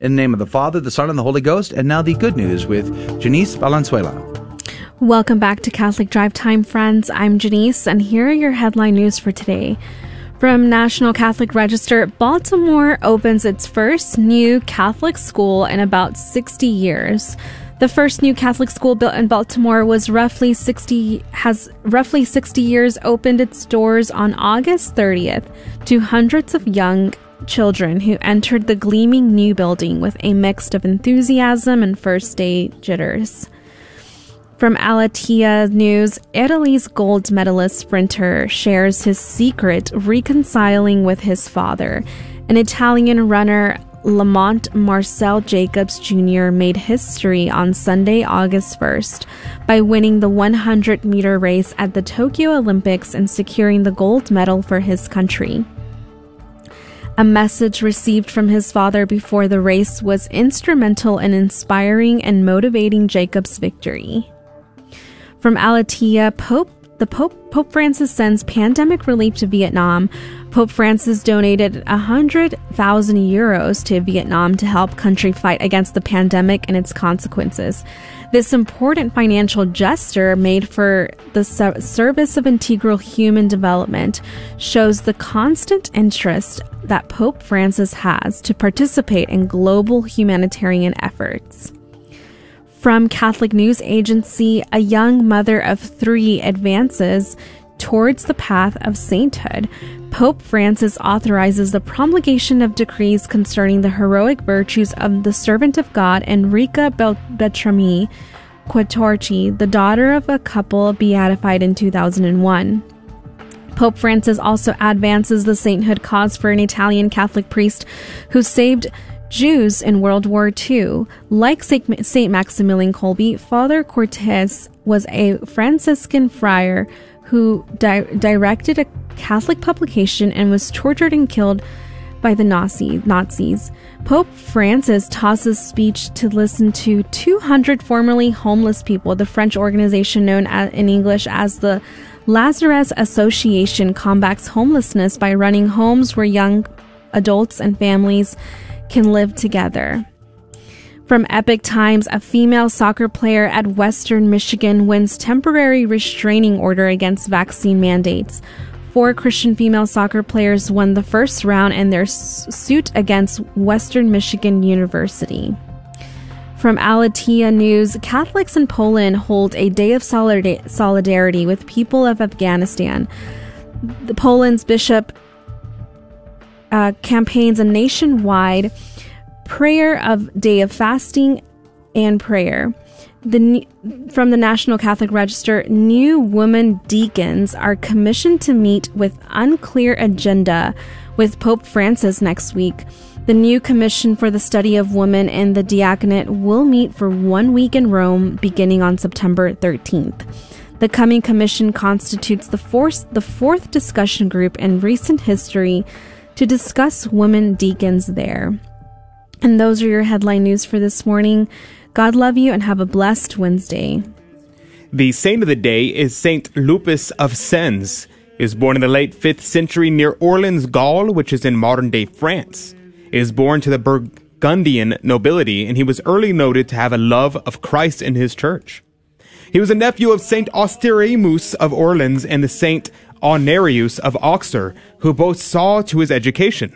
In the name of the Father, the Son, and the Holy Ghost, and now the good news with Janice Valenzuela. Welcome back to Catholic Drive Time, friends. I'm Janice, and here are your headline news for today. From National Catholic Register, Baltimore opens its first new Catholic school in about 60 years. The first new Catholic school built in Baltimore was roughly 60 has roughly 60 years opened its doors on August 30th to hundreds of young children who entered the gleaming new building with a mix of enthusiasm and first day jitters. From Aleteia News, Italy's gold medalist sprinter shares his secret reconciling with his father. An Italian runner, Lamont Marcel Jacobs Jr., made history on Sunday, August 1st by winning the 100 meter race at the Tokyo Olympics and securing the gold medal for his country. A message received from his father before the race was instrumental in inspiring and motivating Jacob's victory. From Aleteia, Pope the Pope Pope Francis sends pandemic relief to Vietnam. Pope Francis donated 100,000 euros to Vietnam to help country fight against the pandemic and its consequences. This important financial gesture made for the service of integral human development shows the constant interest that Pope Francis has to participate in global humanitarian efforts. From Catholic News Agency, a young mother of three advances towards the path of sainthood. Pope Francis authorizes the promulgation of decrees concerning the heroic virtues of the servant of God Enrica Beltrame Quattrocchi, the daughter of a couple beatified in 2001. Pope Francis also advances the sainthood cause for an Italian Catholic priest who saved Jews in World War II. Like St. Maximilian Kolbe, Father Cortese was a Franciscan friar who di- directed a Catholic publication and was tortured and killed by the Nazi, Nazis. Pope Francis tosses speech to listen to 200 formerly homeless people. The French organization known as, in English as the Lazarus Association combats homelessness by running homes where young adults and families can live together. From Epoch Times, a female soccer player at Western Michigan wins temporary restraining order against vaccine mandates. Four Christian female soccer players won the first round in their suit against Western Michigan University. From Aleteia News, Catholics in Poland hold a day of solidarity with people of Afghanistan. The Poland's Bishop uh, campaigns a nationwide prayer of day of fasting and prayer. The, from the National Catholic Register, new women deacons are commissioned to meet with unclear agenda with Pope Francis next week. The new commission for the study of women in the diaconate will meet for one week in Rome beginning on September 13th. The coming commission constitutes the fourth, the fourth discussion group in recent history to discuss women deacons there. And those are your headline news for this morning. God love you and have a blessed Wednesday. The saint of the day is Saint Lupus of Sens. He was born in the late 5th century near Orleans, Gaul, which is in modern day France. He was born to the Burgundian nobility, and he was early noted to have a love of Christ and his church. He was a nephew of Saint Austeremus of Orleans and the Saint Honorius of Auxerre, who both saw to his education.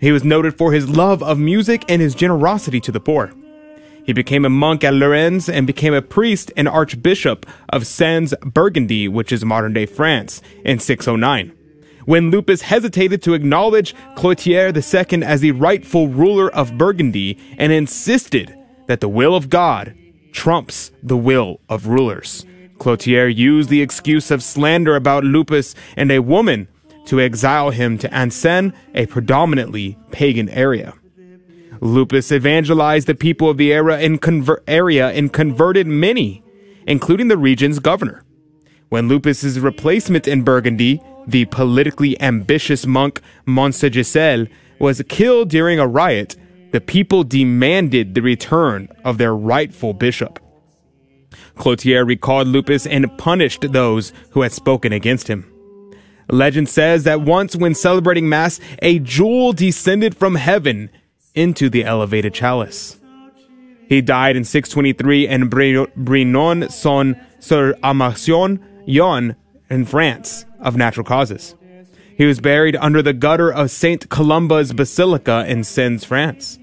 He was noted for his love of music and his generosity to the poor. He became a monk at Lorraine and became a priest and archbishop of Sens Burgundy, which is modern day France, in 609. When Lupus hesitated to acknowledge Clotaire II as the rightful ruler of Burgundy and insisted that the will of God trumps the will of rulers. Clotaire used the excuse of slander about Lupus and a woman to exile him to Ansen, a predominantly pagan area. Lupus evangelized the people of the era conver- area and converted many, including the region's governor. When Lupus's replacement in Burgundy, the politically ambitious monk Monsegesel, was killed during a riot, the people demanded the return of their rightful bishop. Clotaire recalled Lupus and punished those who had spoken against him. Legend says that once when celebrating Mass, a jewel descended from heaven into the elevated chalice. He died in 623 in Brinon son sur Armançon, Yonne, in France, of natural causes. He was buried under the gutter of Saint Columba's Basilica in Sens, France.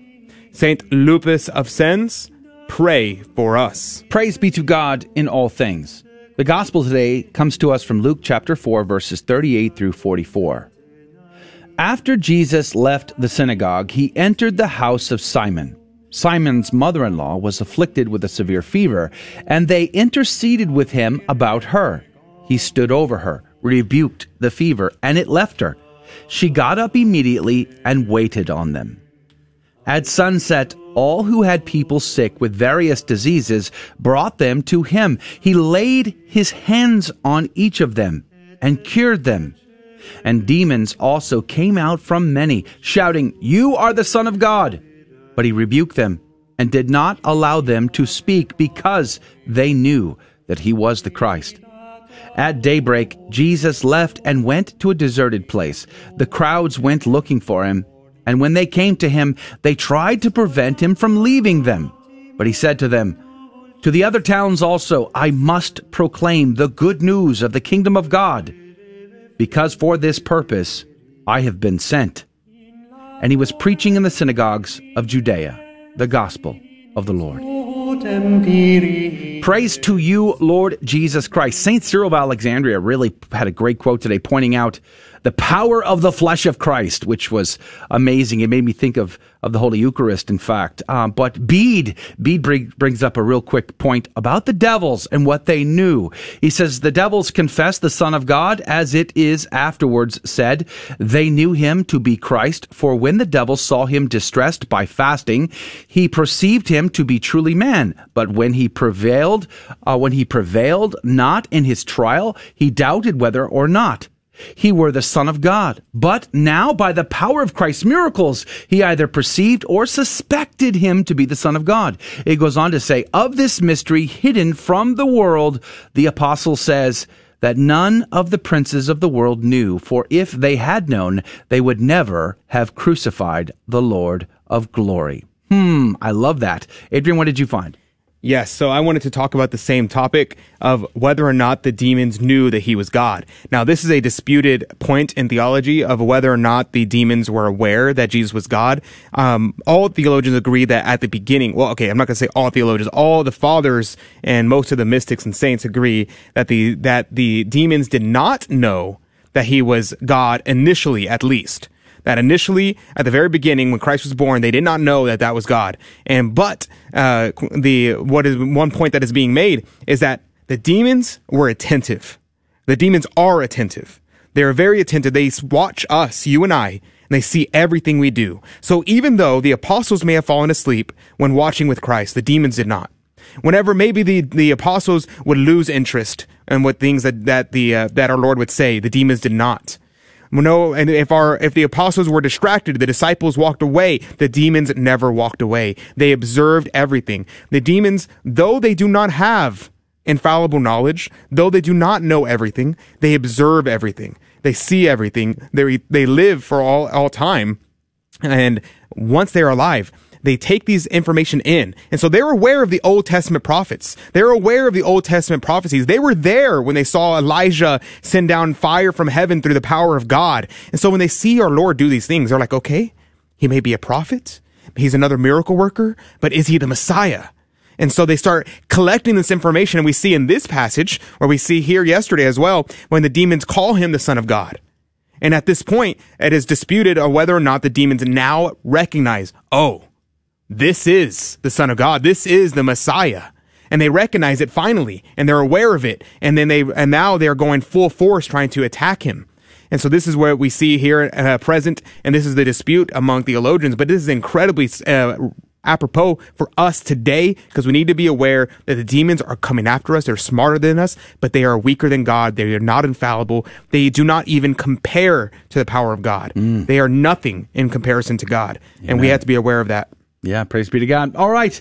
Saint Lupus of Sens, pray for us. Praise be to God in all things. The gospel today comes to us from Luke chapter 4, verses 38 through 44. After Jesus left the synagogue, he entered the house of Simon. Simon's mother in law was afflicted with a severe fever, and they interceded with him about her. He stood over her, rebuked the fever, and it left her. She got up immediately and waited on them. At sunset, all who had people sick with various diseases brought them to him. He laid his hands on each of them and cured them. And demons also came out from many, shouting, You are the Son of God! But he rebuked them and did not allow them to speak because they knew that he was the Christ. At daybreak, Jesus left and went to a deserted place. The crowds went looking for him, and when they came to him, they tried to prevent him from leaving them. But he said to them, To the other towns also I must proclaim the good news of the kingdom of God because for this purpose I have been sent. And he was preaching in the synagogues of Judea the gospel of the Lord. Praise to you, Lord Jesus Christ. Saint Cyril of Alexandria really had a great quote today pointing out the power of the flesh of Christ, which was amazing. It made me think of, of the Holy Eucharist, in fact. Um, but Bede, Bede bring, brings up a real quick point about the devils and what they knew. He says, The devils confess the Son of God, as it is afterwards said. They knew him to be Christ, for when the devil saw him distressed by fasting, he perceived him to be truly man. But when he prevailed, uh, when he prevailed not in his trial, he doubted whether or not he were the Son of God. But now, by the power of Christ's miracles, he either perceived or suspected him to be the Son of God. It goes on to say, of this mystery hidden from the world, the apostle says, that none of the princes of the world knew, for if they had known, they would never have crucified the Lord of glory. Hmm, I love that. Adrian, what did you find? Yes, so I wanted to talk about the same topic of whether or not the demons knew that he was God. Now, this is a disputed point in theology of whether or not the demons were aware that Jesus was God. Um, all theologians agree that at the beginning, well, okay, I'm not going to say all theologians, all the fathers and most of the mystics and saints agree that the that the demons did not know that he was God initially, at least that initially at the very beginning when Christ was born, they did not know that that was God. And but uh, the what is one point that is being made is that the demons were attentive. The demons are attentive. They are very attentive. They watch us, you and I, and they see everything we do. So even though the apostles may have fallen asleep when watching with Christ, the demons did not. Whenever maybe the, the apostles would lose interest in what things that, that the, uh, that our Lord would say, the demons did not. No, and if our if the apostles were distracted, the disciples walked away. The demons never walked away. They observed everything. The demons, though they do not have infallible knowledge, though they do not know everything, they observe everything. They see everything. They they live for all all time, and once they are alive, they take these information in. And so they're aware of the Old Testament prophets. They're aware of the Old Testament prophecies. They were there when they saw Elijah send down fire from heaven through the power of God. And so when they see our Lord do these things, they're like, okay, He may be a prophet. He's another miracle worker, but is he the Messiah? And so they start collecting this information. And we see in this passage, where we see here yesterday as well, when the demons call him the Son of God. And at this point, it is disputed whether or not the demons now recognize, oh, this is the Son of God. This is the Messiah. And they recognize it finally, and they're aware of it. And then they, and now they're going full force trying to attack him. And so this is what we see here uh, present, and this is the dispute among theologians. But this is incredibly uh, apropos for us today because we need to be aware that the demons are coming after us. They're smarter than us, but they are weaker than God. They are not infallible. They do not even compare to the power of God. Mm. They are nothing in comparison to God. And we have to be aware of that. Yeah, praise be to God. All right,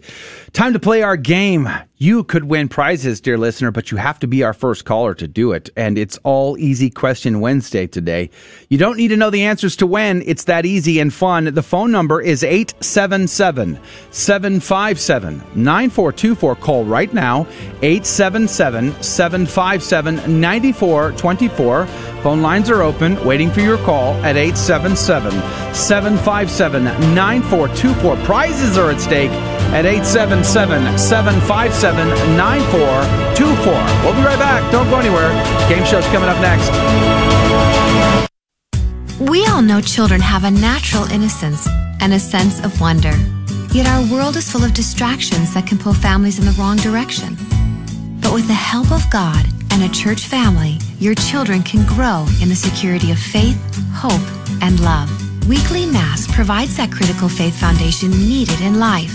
time to play our game. You could win prizes, dear listener, but you have to be our first caller to do it. And it's all easy question Wednesday today. You don't need to know the answers to win. It's that easy and fun. The phone number is 877 757 9424. Call right now 877 757 9424. Phone lines are open, waiting for your call at 877 757 9424. Prizes are at stake at 877 757 9424. We'll be right back. Don't go anywhere. Game show's coming up next. We all know children have a natural innocence and a sense of wonder. Yet our world is full of distractions that can pull families in the wrong direction. But with the help of God and a church family, your children can grow in the security of faith, hope, and love. Weekly Mass provides that critical faith foundation needed in life.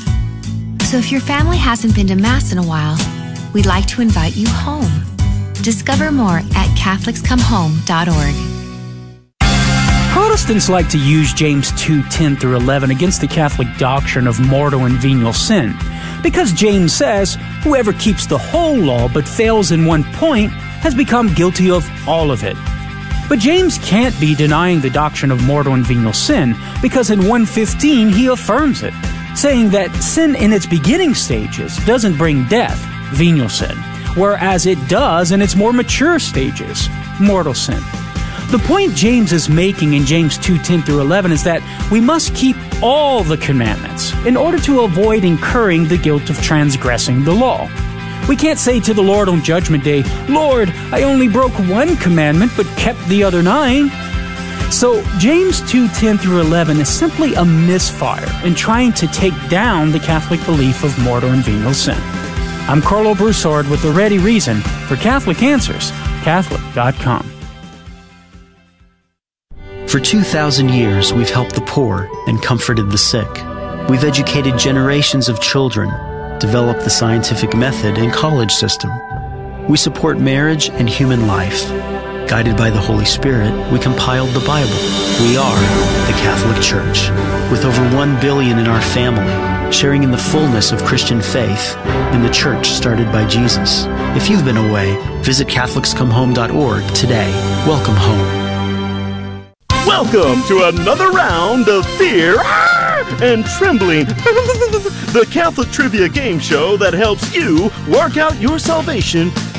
So if your family hasn't been to Mass in a while, we'd like to invite you home. Discover more at CatholicsComeHome.org. Protestants like to use James 2 10 through 11 against the Catholic doctrine of mortal and venial sin. Because James says, whoever keeps the whole law but fails in one point has become guilty of all of it. But James can't be denying the doctrine of mortal and venial sin because in 115 he affirms it, saying that sin in its beginning stages doesn't bring death, venial sin, whereas it does in its more mature stages, mortal sin. The point James is making in James 2:10 through 11 is that we must keep all the commandments in order to avoid incurring the guilt of transgressing the law. We can't say to the Lord on judgment day, "Lord, I only broke one commandment but kept the other 9." So, James 2:10 through 11 is simply a misfire in trying to take down the Catholic belief of mortal and venial sin. I'm Karlo Broussard with the ready reason for Catholic Answers, catholic.com. For 2,000 years, we've helped the poor and comforted the sick. We've educated generations of children, developed the scientific method and college system. We support marriage and human life. Guided by the Holy Spirit, we compiled the Bible. We are the Catholic Church, with over 1 billion in our family, sharing in the fullness of Christian faith in the church started by Jesus. If you've been away, visit CatholicsComeHome.org today. Welcome home. Welcome to another round of fear and trembling. the Catholic Trivia Game Show that helps you work out your salvation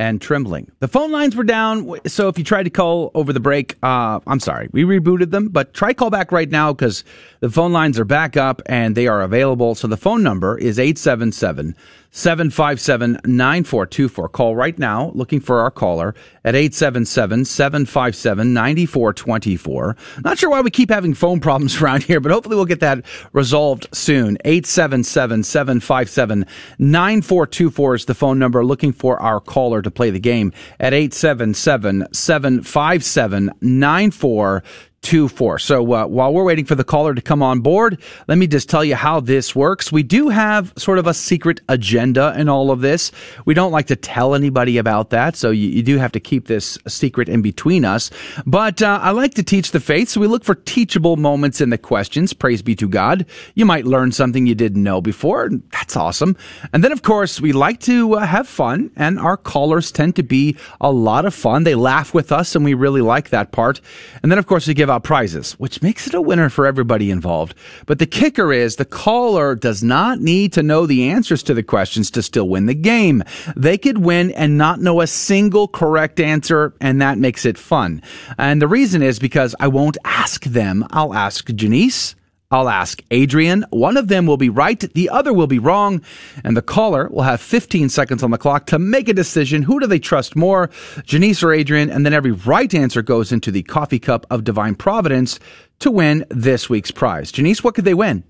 and Trembling. The phone lines were down, so if you tried to call over the break, uh, I'm sorry, we rebooted them, but try call back right now because the phone lines are back up and they are available. So the phone number is 877 757 9424. Call right now, looking for our caller at 877 757 9424. Not sure why we keep having phone problems around here, but hopefully we'll get that resolved soon. 877 757 9424 is the phone number, looking for our caller to play the game at 877 757 9424. 24. So uh, while we're waiting for the caller to come on board, let me just tell you how this works. We do have sort of a secret agenda in all of this. We don't like to tell anybody about that, so you, you do have to keep this secret in between us. But uh, I like to teach the faith, so we look for teachable moments in the questions. Praise be to God. You might learn something you didn't know before. That's awesome. And then, of course, we like to uh, have fun, and our callers tend to be a lot of fun. They laugh with us, and we really like that part. And then, of course, we give out prizes, which makes it a winner for everybody involved. But the kicker is the caller does not need to know the answers to the questions to still win the game. They could win and not know a single correct answer, and that makes it fun. And the reason is because I won't ask them. I'll ask Janice. I'll ask Adrian. One of them will be right, the other will be wrong, and the caller will have 15 seconds on the clock to make a decision. Who do they trust more, Janice or Adrian? And then every right answer goes into the coffee cup of divine providence to win this week's prize. Janice, what could they win?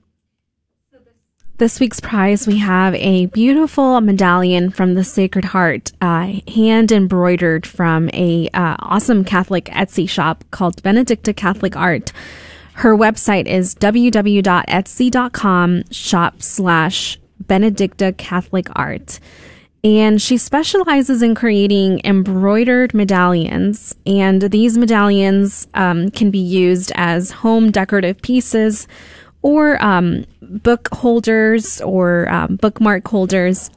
This week's prize, we have a beautiful medallion from the Sacred Heart, uh, hand embroidered from a uh, awesome Catholic Etsy shop called Benedicta Catholic Art. Her website is www.etsy.com shop slash Benedicta Catholic Art. And she specializes in creating embroidered medallions. And these medallions um, can be used as home decorative pieces or um, book holders or um, bookmark holders.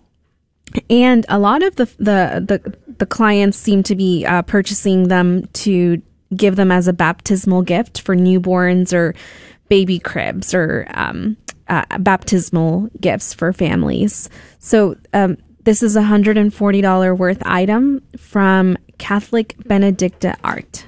And a lot of the, the, the, the clients seem to be uh, purchasing them to give them as a baptismal gift for newborns or baby cribs or um, uh, baptismal gifts for families. So um, this is a $140 worth item from Catholic Benedicta Art.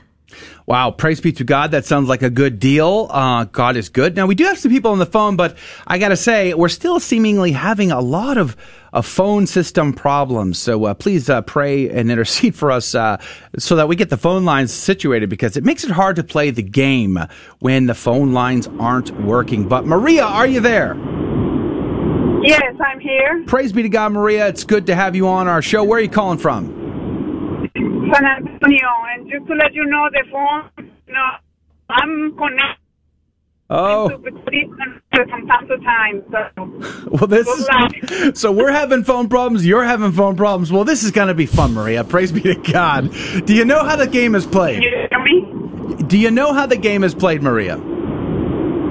Wow, praise be to God. That sounds like a good deal. Uh, God is good. Now, we do have some people on the phone, but I got to say, we're still seemingly having a lot of, of phone system problems. So uh, please uh, pray and intercede for us uh, so that we get the phone lines situated because it makes it hard to play the game when the phone lines aren't working. But Maria, are you there? Yes, I'm here. Praise be to God, Maria. It's good to have you on our show. Where are you calling from? San Antonio, and just to let you know, the phone, no, I'm connected. Oh. From time to time. So. Well, this is so we're having phone problems. You're having phone problems. Well, this is going to be fun, Maria. Praise be to God. Do you know how the game is played? You hear me? Do you know how the game is played, Maria?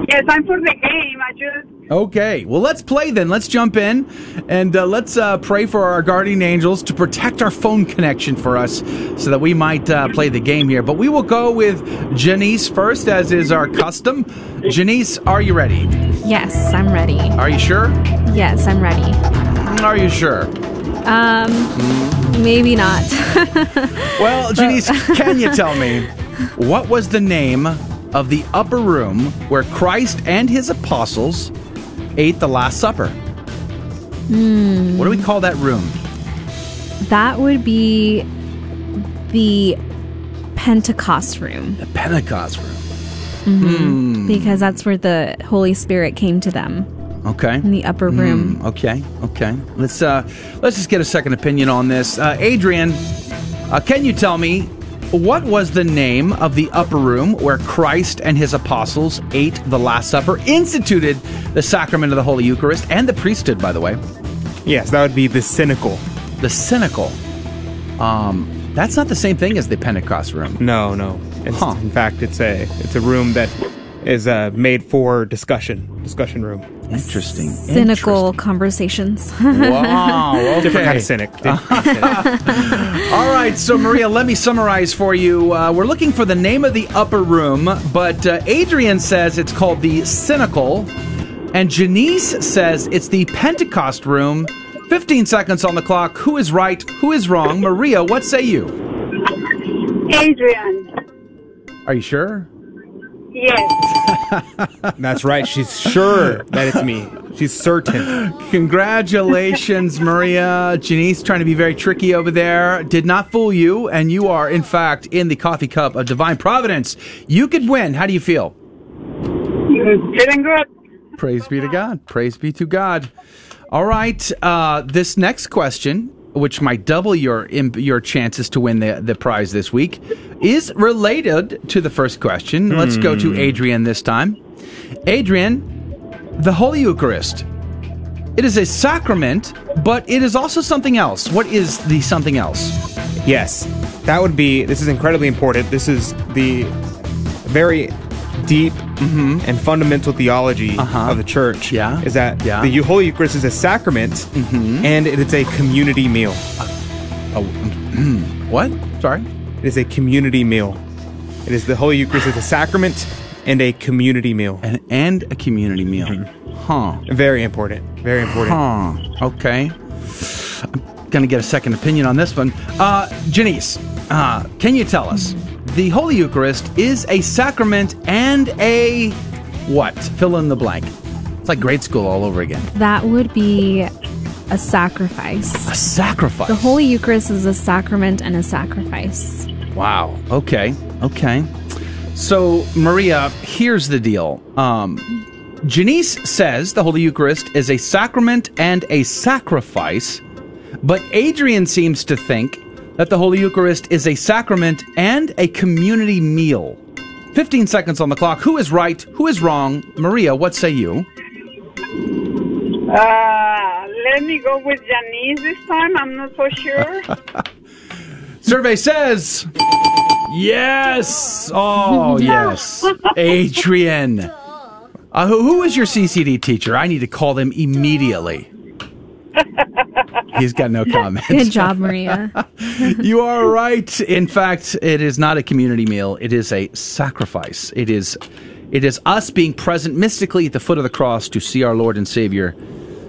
Yes, I'm for the game. I just Okay, well, let's play then. Let's jump in and uh, let's uh, pray for our guardian angels to protect our phone connection for us so that we might uh, play the game here. But we will go with Janice first, as is our custom. Janice, are you ready? Yes, I'm ready. Are you sure? Yes, I'm ready. Are you sure? Um, maybe not. Well, Janice, can you tell me what was the name of the upper room where Christ and his apostles ate the Last Supper? Hmm. What do we call that room? That would be the Pentecost room. The Pentecost room. Mhm. Hmm. Because that's where the Holy Spirit came to them Okay. in the upper room. Hmm, okay. Okay. Let's uh let's just get a second opinion on this. Uh, Adrian, uh, can you tell me what was the name of the upper room where Christ and his apostles ate the Last Supper, instituted the sacrament of the Holy Eucharist, and the priesthood, by the way? Yes, that would be the Cenacle. The Cenacle. Um, that's not the same thing as the Pentecost room. No, no. It's, In fact, it's a it's a room that is uh, made for discussion. Discussion room. Interesting. Cynical conversations. Wow. Okay. Different cynic. Different kind of cynic. All right, so Maria, let me summarize for you. Uh, we're looking for the name of the upper room, but uh, Adrian says it's called the Cenacle, and Janice says it's the Pentecost room. 15 seconds on the clock. Who is right? Who is wrong? Maria, what say you? Adrian. Are you sure? Yes. That's right. She's sure that it's me. She's certain. Congratulations, Maria. Janice trying to be very tricky over there. Did not fool you, and you are, in fact, in the coffee cup of divine providence. You could win. How do you feel? Feeling good. Praise be to God. Praise be to God. All right. Uh, this next question which might double your your chances to win the, the prize this week, is related to the first question. Let's go to Hmm. Adrian this time. Adrian, the Holy Eucharist. It is a sacrament, but it is also something else. What is the something else? Yes, that would be. This is incredibly important. This is the very deep and fundamental theology of the church. Mm-hmm. Yeah, is that yeah. the Holy Eucharist is a sacrament, and it is a community meal. Oh, what? Sorry. It is a community meal. It is the Holy Eucharist is a sacrament and a community meal, and and a community meal. Huh. Very important. Very important. Huh. Okay. I'm gonna get a second opinion on this one. Uh, Janice, uh, can you tell us the Holy Eucharist is a sacrament and a what? Fill in the blank. It's like grade school all over again. That would be a sacrifice. A sacrifice. The Holy Eucharist is a sacrament and a sacrifice. Wow. Okay. Okay. So, Maria, here's the deal. Um, Janice says the Holy Eucharist is a sacrament and a sacrifice, but Adrian seems to think that the Holy Eucharist is a sacrament and a community meal. 15 seconds on the clock. Who is right? Who is wrong? Maria, what say you? Uh, let me go with Janice this time. I'm not so sure. Survey says yes. Oh, yes. Adrian. Uh, who, who is your CCD teacher? I need to call them immediately. He's got no comment. Good job, Maria. you are right. In fact, it is not a community meal. It is a sacrifice. It is it is us being present mystically at the foot of the cross to see our Lord and Savior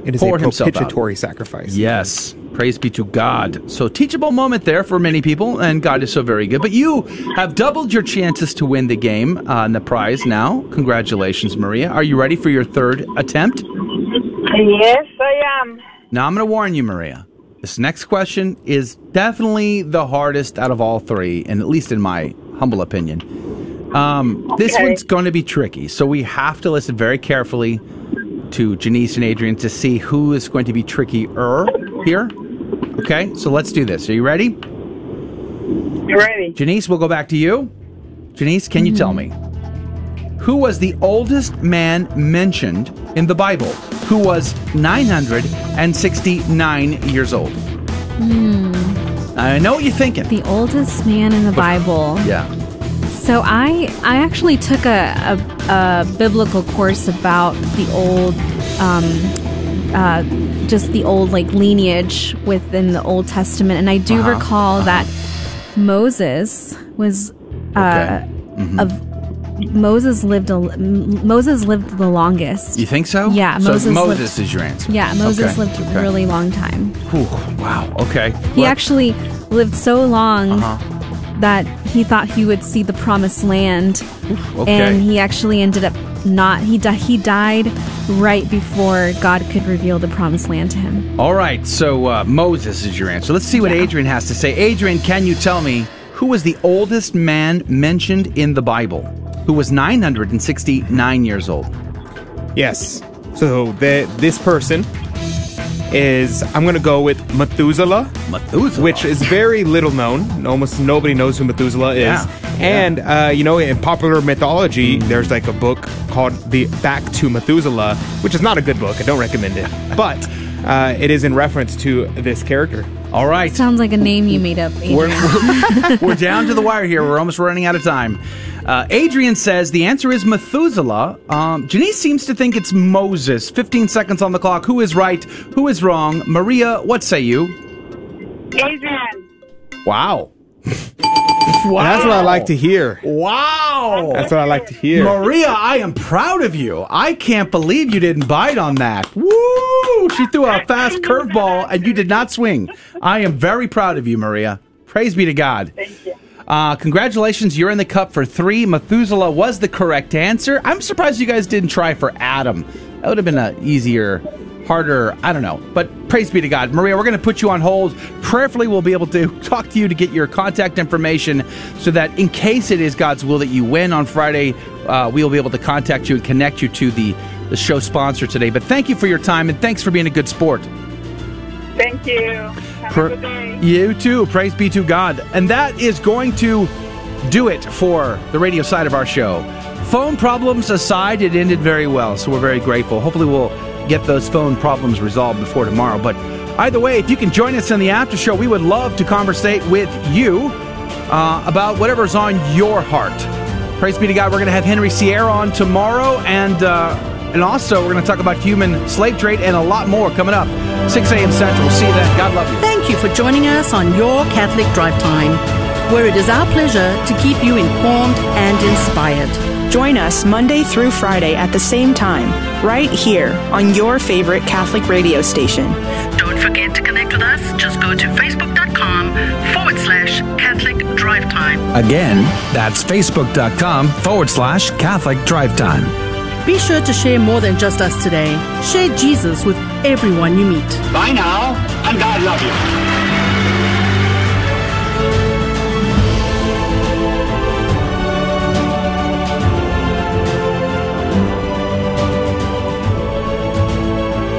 It is pour a himself out. propitiatory sacrifice. Yes. Praise be to God. So, teachable moment there for many people, and God is so very good. But you have doubled your chances to win the game uh, and the prize now. Congratulations, Maria. Are you ready for your third attempt? yes, I am. Now, I'm going to warn you, Maria. This next question is definitely the hardest out of all three, and at least in my humble opinion. Um, This one's going to be tricky, so we have to listen very carefully to Janice and Adrian to see who is going to be trickier here. Okay, so let's do this. Are you ready? Ready. Janice, we'll go back to you. Janice, can you tell me who was the oldest man mentioned in the Bible? Who was 969 years old? Hmm. I know what you're thinking. The oldest man in the Bible. Yeah. So I I actually took a, a, a biblical course about the old, um, uh, just the old like lineage within the Old Testament, and I do Uh-huh, recall that Moses was uh, Mhm. of Moses lived a, Moses lived the longest. You think so? Yeah, So Moses Moses lived- is your answer. Yeah, Moses Okay, lived okay. a really long time. Whew, wow. Okay. He actually lived so long Uh-huh. that he thought he would see the promised land, okay. and he actually ended up not. He di- he died right before God could reveal the promised land to him. All right, so uh, Moses is your answer. Let's see what Adrian has to say. Adrian, can you tell me who was the oldest man mentioned in the Bible? Who was 969 years old? Yes. So the, this person is I'm going to go with Methuselah. Methuselah, which is very little known. Almost nobody knows who Methuselah is. Yeah. And uh, you know, in popular mythology, there's like a book called "The Back to Methuselah," which is not a good book. I don't recommend it, but uh, it is in reference to this character. All right. Sounds like a name you made up. We're, Adrian. we're down to the wire here. We're almost running out of time. Uh, Adrian says the answer is Methuselah. Um, Janice seems to think it's Moses. 15 seconds on the clock. Who is right? Who is wrong? Maria, what say you? Adrian. Wow. That's what I like to hear. Wow. That's what I like to hear. Maria, I am proud of you. I can't believe you didn't bite on that. Woo! She threw a fast curveball and you did not swing. I am very proud of you, Maria. Praise be to God. Thank you. Uh, congratulations, you're in the cup for three. Methuselah was the correct answer. I'm surprised you guys didn't try for Adam. That would have been a easier, harder, I don't know. But praise be to God. Maria, we're going to put you on hold. Prayerfully, we'll be able to talk to you to get your contact information so that in case it is God's will that you win on Friday, uh, we'll be able to contact you and connect you to the, the show sponsor today. But thank you for your time and thanks for being a good sport. Thank you. Pra- you too. Praise be to God. And that is going to do it for the radio side of our show. Phone problems aside, it ended very well, so we're very grateful. Hopefully, we'll get those phone problems resolved before tomorrow. But either way, if you can join us in the after show, we would love to conversate with you uh, about whatever's on your heart. Praise be to God. We're going to have Henry Sierra on tomorrow, and uh, and also we're going to talk about human slave trade and a lot more coming up. 6 a.m. Central. We'll see you then. God love you. Thank you for joining us on Your Catholic Drive Time, where it is our pleasure to keep you informed and inspired. Join us Monday through Friday at the same time, right here on your favorite Catholic radio station. Don't forget to connect with us. Just go to facebook.com forward slash Catholic Drive Time. Again, that's facebook.com forward slash Catholic Drive Time. Be sure to share more than just us today. Share Jesus with everyone you meet. Bye now, and God love you.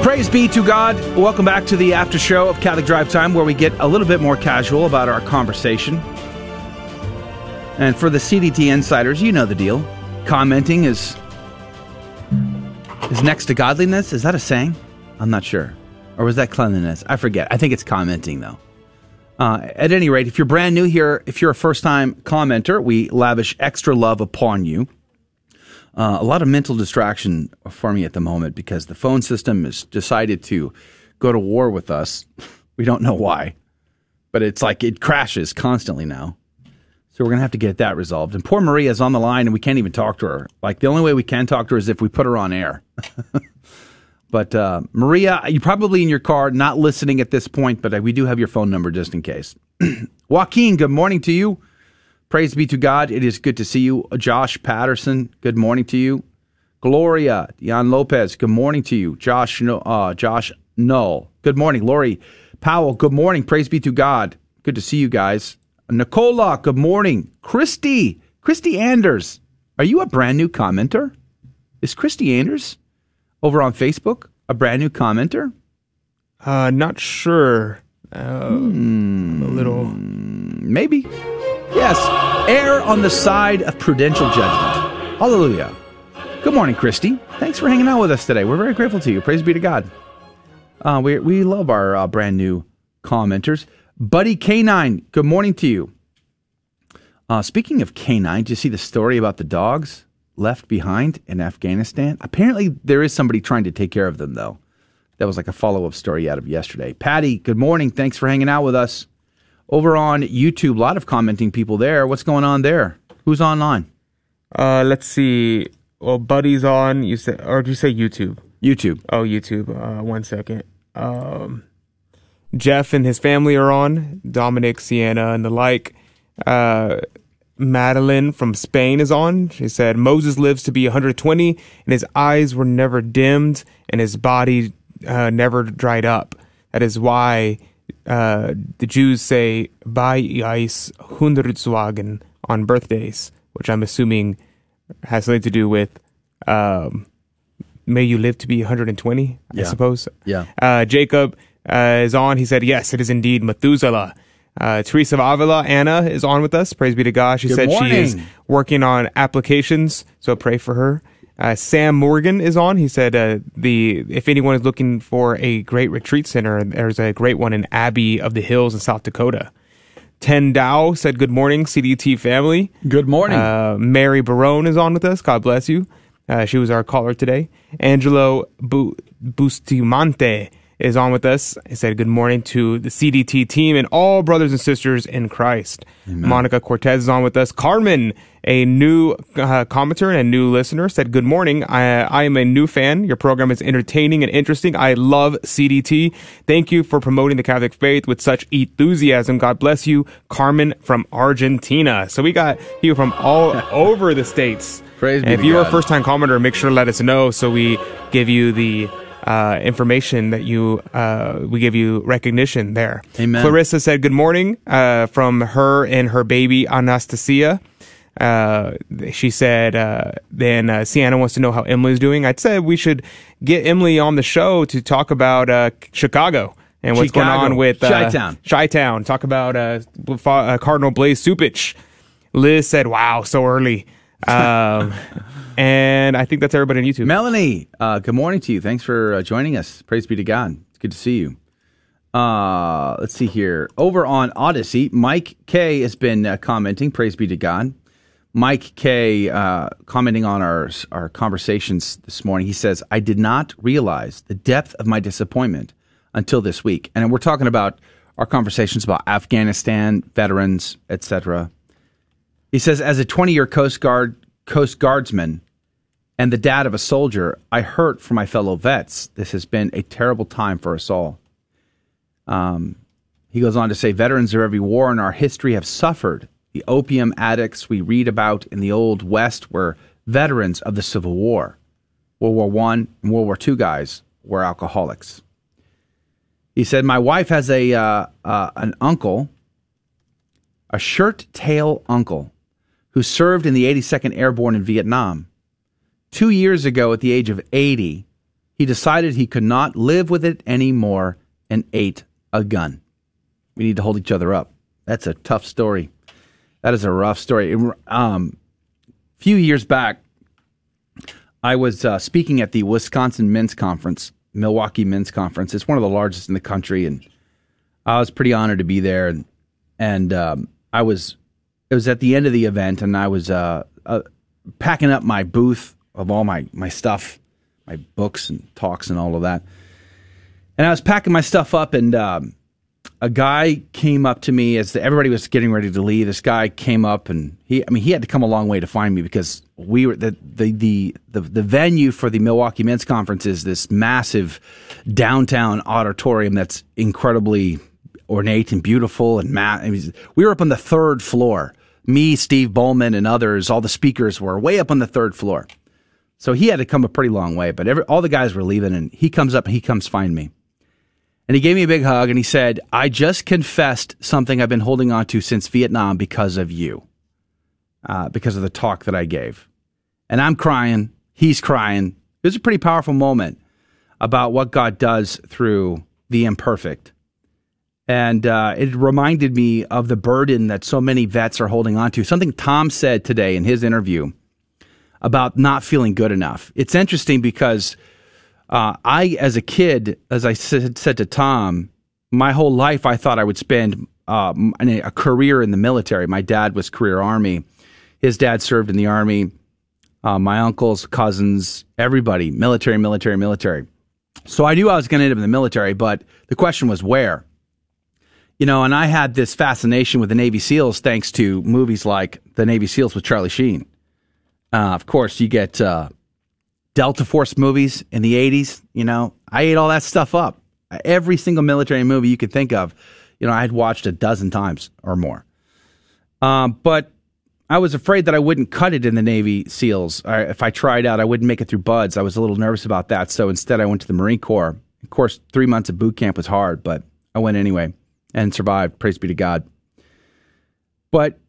Praise be to God. Welcome back to the after show of Catholic Drive Time, where we get a little bit more casual about our conversation. And for the CDT insiders, you know the deal. Commenting is is next to godliness. Is that a saying? I'm not sure. Or was that cleanliness? I forget. I think it's commenting though. Uh, at any rate, if you're brand new here, if you're a first time commenter, we lavish extra love upon you. Uh, a lot of mental distraction for me at the moment because the phone system has decided to go to war with us. We don't know why, but it's like it crashes constantly now. So we're going to have to get that resolved. And poor Maria's on the line and we can't even talk to her. Like the only way we can talk to her is if we put her on air. but uh, Maria, you're probably in your car, not listening at this point, but uh, we do have your phone number just in case. Joaquin, good morning to you. Praise be to God. It is good to see you. Josh Patterson, good morning to you. Gloria Jan Lopez, good morning to you. Josh, uh, Josh Null, good morning. Lori Powell, good morning. Praise be to God. Good to see you guys. Nicola, good morning. Christy, Christy Anders, are you a brand new commenter? Is Christy Anders over on Facebook a brand new commenter? Uh, not sure. Uh, Hmm. a little. Maybe. Yes. Err on the side of prudential judgment. Hallelujah. Good morning, Christy. Thanks for hanging out with us today. We're very grateful to you. Praise be to God. Uh, we, we love our uh, brand new commenters. Buddy K9, good morning to you. Uh, speaking of K9, did you see the story about the dogs left behind in Afghanistan? Apparently, there is somebody trying to take care of them, though. That was like a follow up story out of yesterday. Patty, good morning. Thanks for hanging out with us. Over on YouTube, a lot of commenting people there. What's going on there? Who's online? Uh, let's see. Well, Buddy's on. You said, or did you say YouTube? YouTube. Oh, YouTube. Uh, one second. Um, Jeff and his family are on. Dominic, Sienna, and the like. Uh, Madeline from Spain is on. She said Moses lives to be 120, and his eyes were never dimmed, and his body uh, never dried up. That is why uh, the Jews say "Bei Eis Hundertswagen" on birthdays, which I'm assuming has something to do with um, "May you live to be 120." I suppose. Yeah. Uh, Jacob uh, is on. He said, "Yes, it is indeed Methuselah." Uh, Teresa of Avila, Anna, is on with us. Praise be to God. She Good said she is working on applications, so pray for her. Uh, Sam Morgan is on. He said uh, the if anyone is looking for a great retreat center, there's a great one in Abbey of the Hills in South Dakota. Ten Dow said good morning, CDT family. Good morning. Uh, Mary Barone is on with us. God bless you. Uh, she was our caller today. Angelo Bu- Bustamante is on with us. He said good morning to the CDT team and all brothers and sisters in Christ. Monica Cortez is on with us. Carmen, a new uh, commenter and a new listener, said good morning. I, I am a new fan. Your program is entertaining and interesting. I love CDT. Thank you for promoting the Catholic faith with such enthusiasm. God bless you, Carmen from Argentina. So we got people from all over the states. Praise And if you're a first time commenter, make sure to let us know so we give you the uh, information that you uh, we give you recognition there. Amen. Clarissa said good morning uh, from her and her baby Anastasia. Uh, she said, uh, then uh, Sienna wants to know how Emily's doing. I'd say we should get Emily on the show to talk about uh, Chicago. and what's Chicago. going on with uh, Chi-town. Chi-town. Talk about Cardinal Blase Cupich. Liz said, "Wow, so early." Um, and I think that's everybody on YouTube. Melanie, uh, good morning to you. Thanks for uh, joining us. Praise be to God. It's good to see you. Uh, let's see here. Over on Odysee, Mike K has been uh, commenting. Praise be to God. Mike K uh, commenting on our our conversations this morning. He says, "I did not realize the depth of my disappointment until this week." And we're talking about our conversations about Afghanistan veterans, etc. He says, "As a 20-year Coast Guard Coast Guardsman and the dad of a soldier, I hurt for my fellow vets. This has been a terrible time for us all." Um, he goes on to say, "Veterans of every war in our history have suffered. The opium addicts we read about in the Old West were veterans of the Civil War. World War One and World War Two guys were alcoholics." He said, "My wife has a uh, uh, an uncle, a shirt tail uncle, who served in the 82nd Airborne in Vietnam. Two years ago, at the age of 80, he decided he could not live with it anymore and ate a gun. We need to hold each other up. That's a tough story. That is a rough story. Um, a few years back, I was uh, speaking at the Wisconsin Men's Conference, Milwaukee Men's Conference. It's one of the largest in the country, and I was pretty honored to be there. And and um, I was it was at the end of the event, and I was uh, uh, packing up my booth of all my my stuff, my books and talks and all of that. And I was packing my stuff up, and um, a guy came up to me as the, everybody was getting ready to leave. This guy came up, and he I mean he had to come a long way to find me because we were the the the the, the venue for the Milwaukee Men's Conference is this massive downtown auditorium that's incredibly ornate and beautiful and ma- I mean, we were up on the third floor. Me, Steve Bowman, and others, all the speakers were way up on the third floor. So he had to come a pretty long way, but every, all the guys were leaving, and he comes up and he comes find me. And he gave me a big hug and he said, I just confessed something I've been holding on to since Vietnam because of you, uh, because of the talk that I gave. And I'm crying. He's crying. It was a pretty powerful moment about what God does through the imperfect. And uh, it reminded me of the burden that so many vets are holding on to. Something Tom said today in his interview about not feeling good enough. It's interesting because uh, I, as a kid, as I said, said to Tom, my whole life I thought I would spend uh, a career in the military. My dad was career Army. His dad served in the Army. Uh, my uncles, cousins, everybody, military, military, military. So I knew I was going to end up in the military, but the question was where you know, and I had this fascination with the Navy SEALs thanks to movies like The Navy SEALs with Charlie Sheen. Uh, of course, you get uh, Delta Force movies in the 80s. You know, I ate all that stuff up. Every single military movie you could think of, you know, I had watched a dozen times or more. Um, but I was afraid that I wouldn't cut it in the Navy SEALs. I, if I tried out, I wouldn't make it through BUDS. I was a little nervous about that. So instead, I went to the Marine Corps. Of course, three months of boot camp was hard, but I went anyway and survived. Praise be to God. But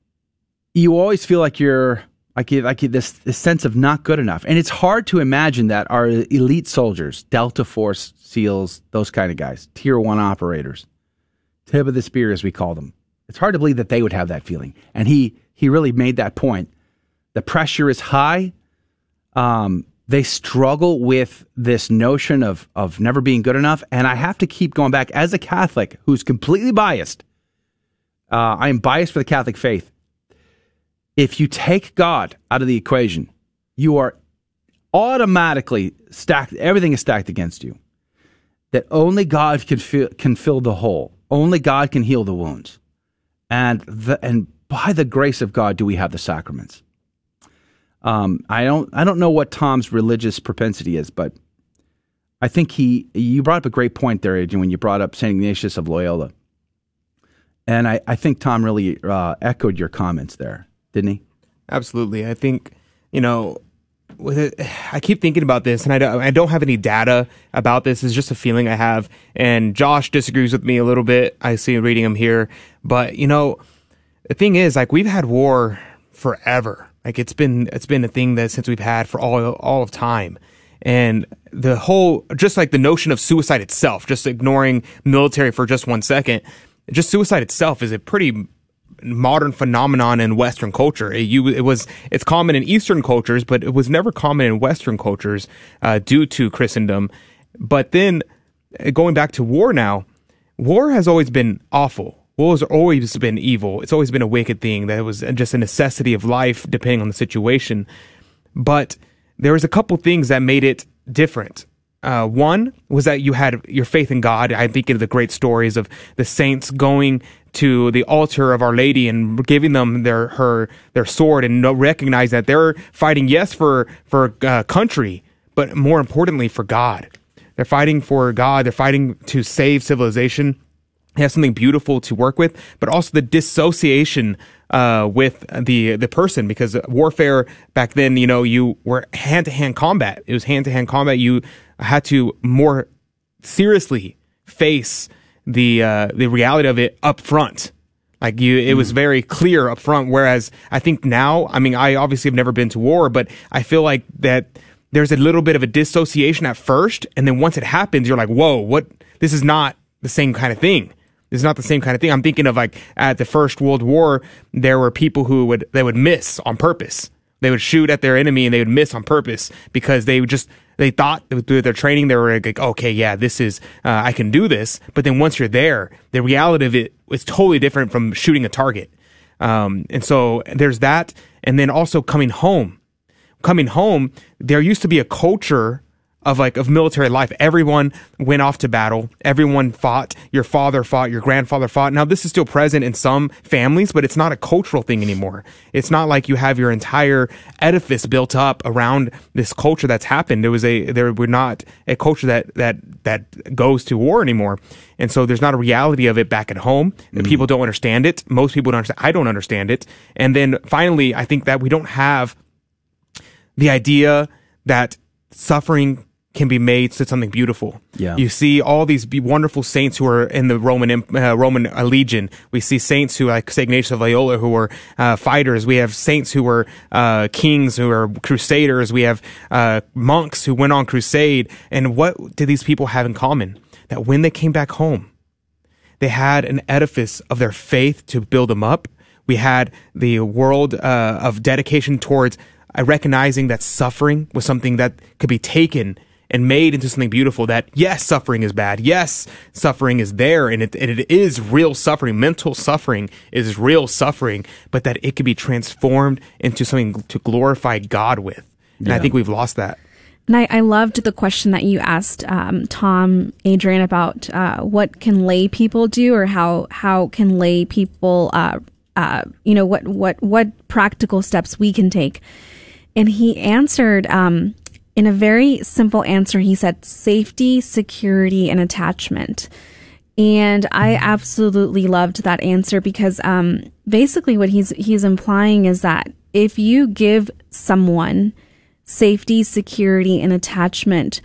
you always feel like you're like like this, this sense of not good enough, and it's hard to imagine that our elite soldiers, Delta Force SEALs, those kind of guys, Tier One operators, tip of the spear as we call them. It's hard to believe that they would have that feeling, and he he really made that point. The pressure is high. Um, they struggle with this notion of of never being good enough, and I have to keep going back as a Catholic who's completely biased. Uh, I am biased for the Catholic faith. If you take God out of the equation, you are automatically stacked. Everything is stacked against you. That only God can fill, can fill the hole. Only God can heal the wounds, and the, and by the grace of God do we have the sacraments. Um, I don't I don't know what Tom's religious propensity is, but I think he you brought up a great point there, Adrian, when you brought up Saint Ignatius of Loyola, and I, I think Tom really uh, echoed your comments there, didn't he? Absolutely. I think you know with it, I keep thinking about this, and I don't, I don't have any data about this. It's just a feeling I have. And Josh disagrees with me a little bit. I see reading him here, but you know, the thing is, like we've had war forever. Like it's been it's been a thing that since we've had for all all of time, and the whole just like the notion of suicide itself, just ignoring military for just one second, just suicide itself is a pretty modern phenomenon in Western culture. It, you, it was it's common in Eastern cultures, but it was never common in Western cultures uh, due to Christendom. But then uh, going back to war now, war has always been awful. War has always been evil. It's always been a wicked thing. That was just a necessity of life, depending on the situation. But there was a couple things that made it different. Uh, one was that you had your faith in God. I think of the great stories of the saints going to the altar of Our Lady and giving them their her their sword and recognize that they're fighting yes for for uh, country, but more importantly for God. They're fighting for God. They're fighting to save civilization. Have something beautiful to work with, but also the dissociation uh, with the the person because warfare back then, you know, you were hand to hand combat. It was hand to hand combat. You had to more seriously face the uh, the reality of it up front. Like you, it was very clear up front. Whereas I think now, I mean, I obviously have never been to war, but I feel like that there's a little bit of a dissociation at first, and then once it happens, you're like, whoa, what? This is not the same kind of thing. Is not the same kind of thing. I'm thinking of like at the First World War, there were people who would they would miss on purpose. They would shoot at their enemy and they would miss on purpose because they would just they thought through their training they were like, okay, yeah, this is uh, I can do this. But then once you're there, the reality of it is totally different from shooting a target. Um, and so there's that, and then also coming home. Coming home, there used to be a culture of like of military life. Everyone went off to battle. Everyone fought. Your father fought. Your grandfather fought. Now this is still present in some families, but it's not a cultural thing anymore. It's not like you have your entire edifice built up around this culture that's happened. There was a there were not a culture that that that goes to war anymore, and so there's not a reality of it back at home. And mm-hmm. people don't understand it. Most people don't understand. I don't understand it. And then finally, I think that we don't have the idea that suffering can be made to something beautiful. Yeah. You see all these wonderful saints who are in the Roman uh, Roman legion. We see saints who like Saint Ignatius of Loyola who were uh, fighters. We have saints who were uh, kings who are crusaders. We have uh, monks who went on crusade. And what did these people have in common? That when they came back home, they had an edifice of their faith to build them up. We had the world uh, of dedication towards uh, recognizing that suffering was something that could be taken and made into something beautiful that yes suffering is bad. Yes suffering is there and it, and it is real suffering. Mental suffering is real suffering but that it could be transformed into something to glorify god with. And i think we've lost that. And I, I loved the question that you asked um, Tom, Adrian, about uh, what can lay people do, or how how can lay people, uh, uh, you know, what what what practical steps we can take. And he answered um, in a very simple answer. He said, "Safety, security, and attachment." And I absolutely loved that answer because um, basically what he's he's implying is that if you give someone safety, security, and attachment,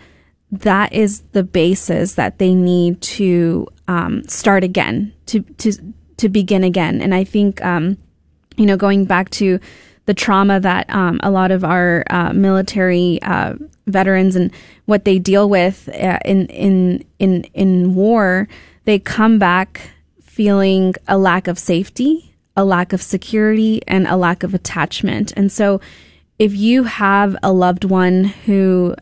that is the basis that they need to um, start again, to to to begin again. And I think um, you know going back to the trauma that um, a lot of our uh, military uh, veterans and what they deal with uh, in in in in war, they come back feeling a lack of safety, a lack of security, and a lack of attachment. And so, if you have a loved one who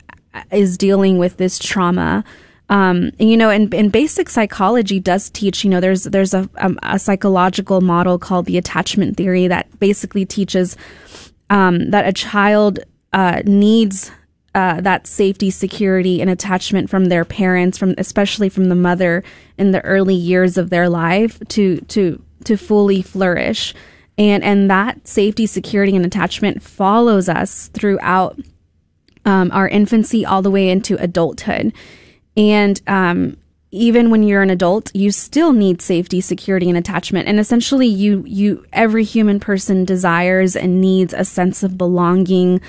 is dealing with this trauma, um, you know, and, and basic psychology does teach. You know, there's there's a, um, a psychological model called the attachment theory that basically teaches um, that a child uh, needs uh, that safety, security, and attachment from their parents, from especially from the mother in the early years of their life to to to fully flourish, and and that safety, security, and attachment follows us throughout um, our infancy all the way into adulthood. And um, even when you're an adult, you still need safety, security, and attachment. And essentially, you you every human person desires and needs a sense of belonging,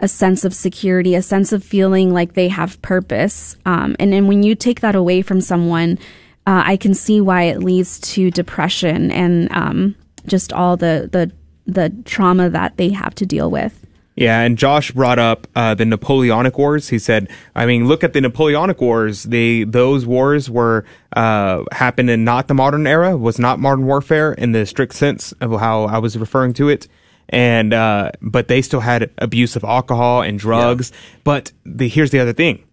a sense of security, a sense of feeling like they have purpose. Um, and when you take that away from someone, uh, I can see why it leads to depression and um, just all the the the trauma that they have to deal with. Yeah, and Josh brought up uh, the Napoleonic Wars. He said, "I mean, look at the Napoleonic Wars. They those wars were uh, happened in not the modern era. Was not modern warfare in the strict sense of how I was referring to it." And uh, but they still had abuse of alcohol and drugs. But the, here's the other thing: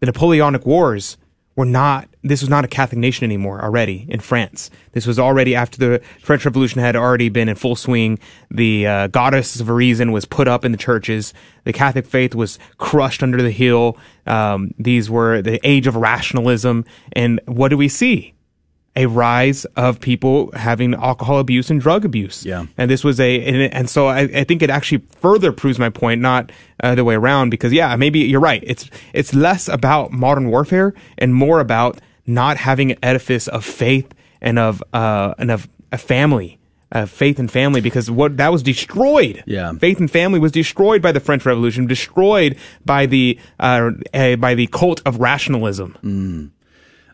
the Napoleonic Wars were not. This was not a Catholic nation anymore. Already in France, this was already after the French Revolution had already been in full swing. The uh, goddess of reason was put up in the churches. The Catholic faith was crushed under the heel. Um, these were the age of rationalism. And what do we see? A rise of people having alcohol abuse and drug abuse. Yeah. And this was a, and, and so I, I think it actually further proves my point, not uh, the way around, because yeah, maybe you're right. It's, it's less about modern warfare and more about not having an edifice of faith and of, uh, and of a family. Uh, faith and family, because what that was destroyed. Yeah, faith and family was destroyed by the French Revolution, destroyed by the uh, uh, by the cult of rationalism. Mm.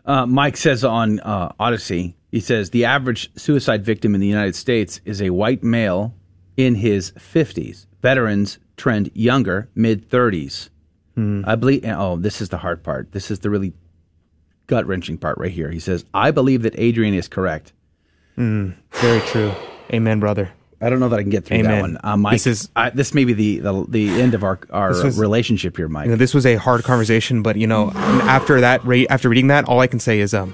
Uh, Mike says on uh, Odysee, he says the average suicide victim in the United States is a white male in his 50s. Veterans trend younger, mid 30s. I believe. Oh, this is the hard part. This is the really gut wrenching part right here. He says, "I believe that Adrian is correct." Mm, very true. Amen, brother. I don't know that I can get through that one. Uh, Mike, This is- I, this may be the, the the end of our our was- relationship here, Mike. You know, this was a hard conversation, but you know, after that, re- after reading that, all I can say is, um,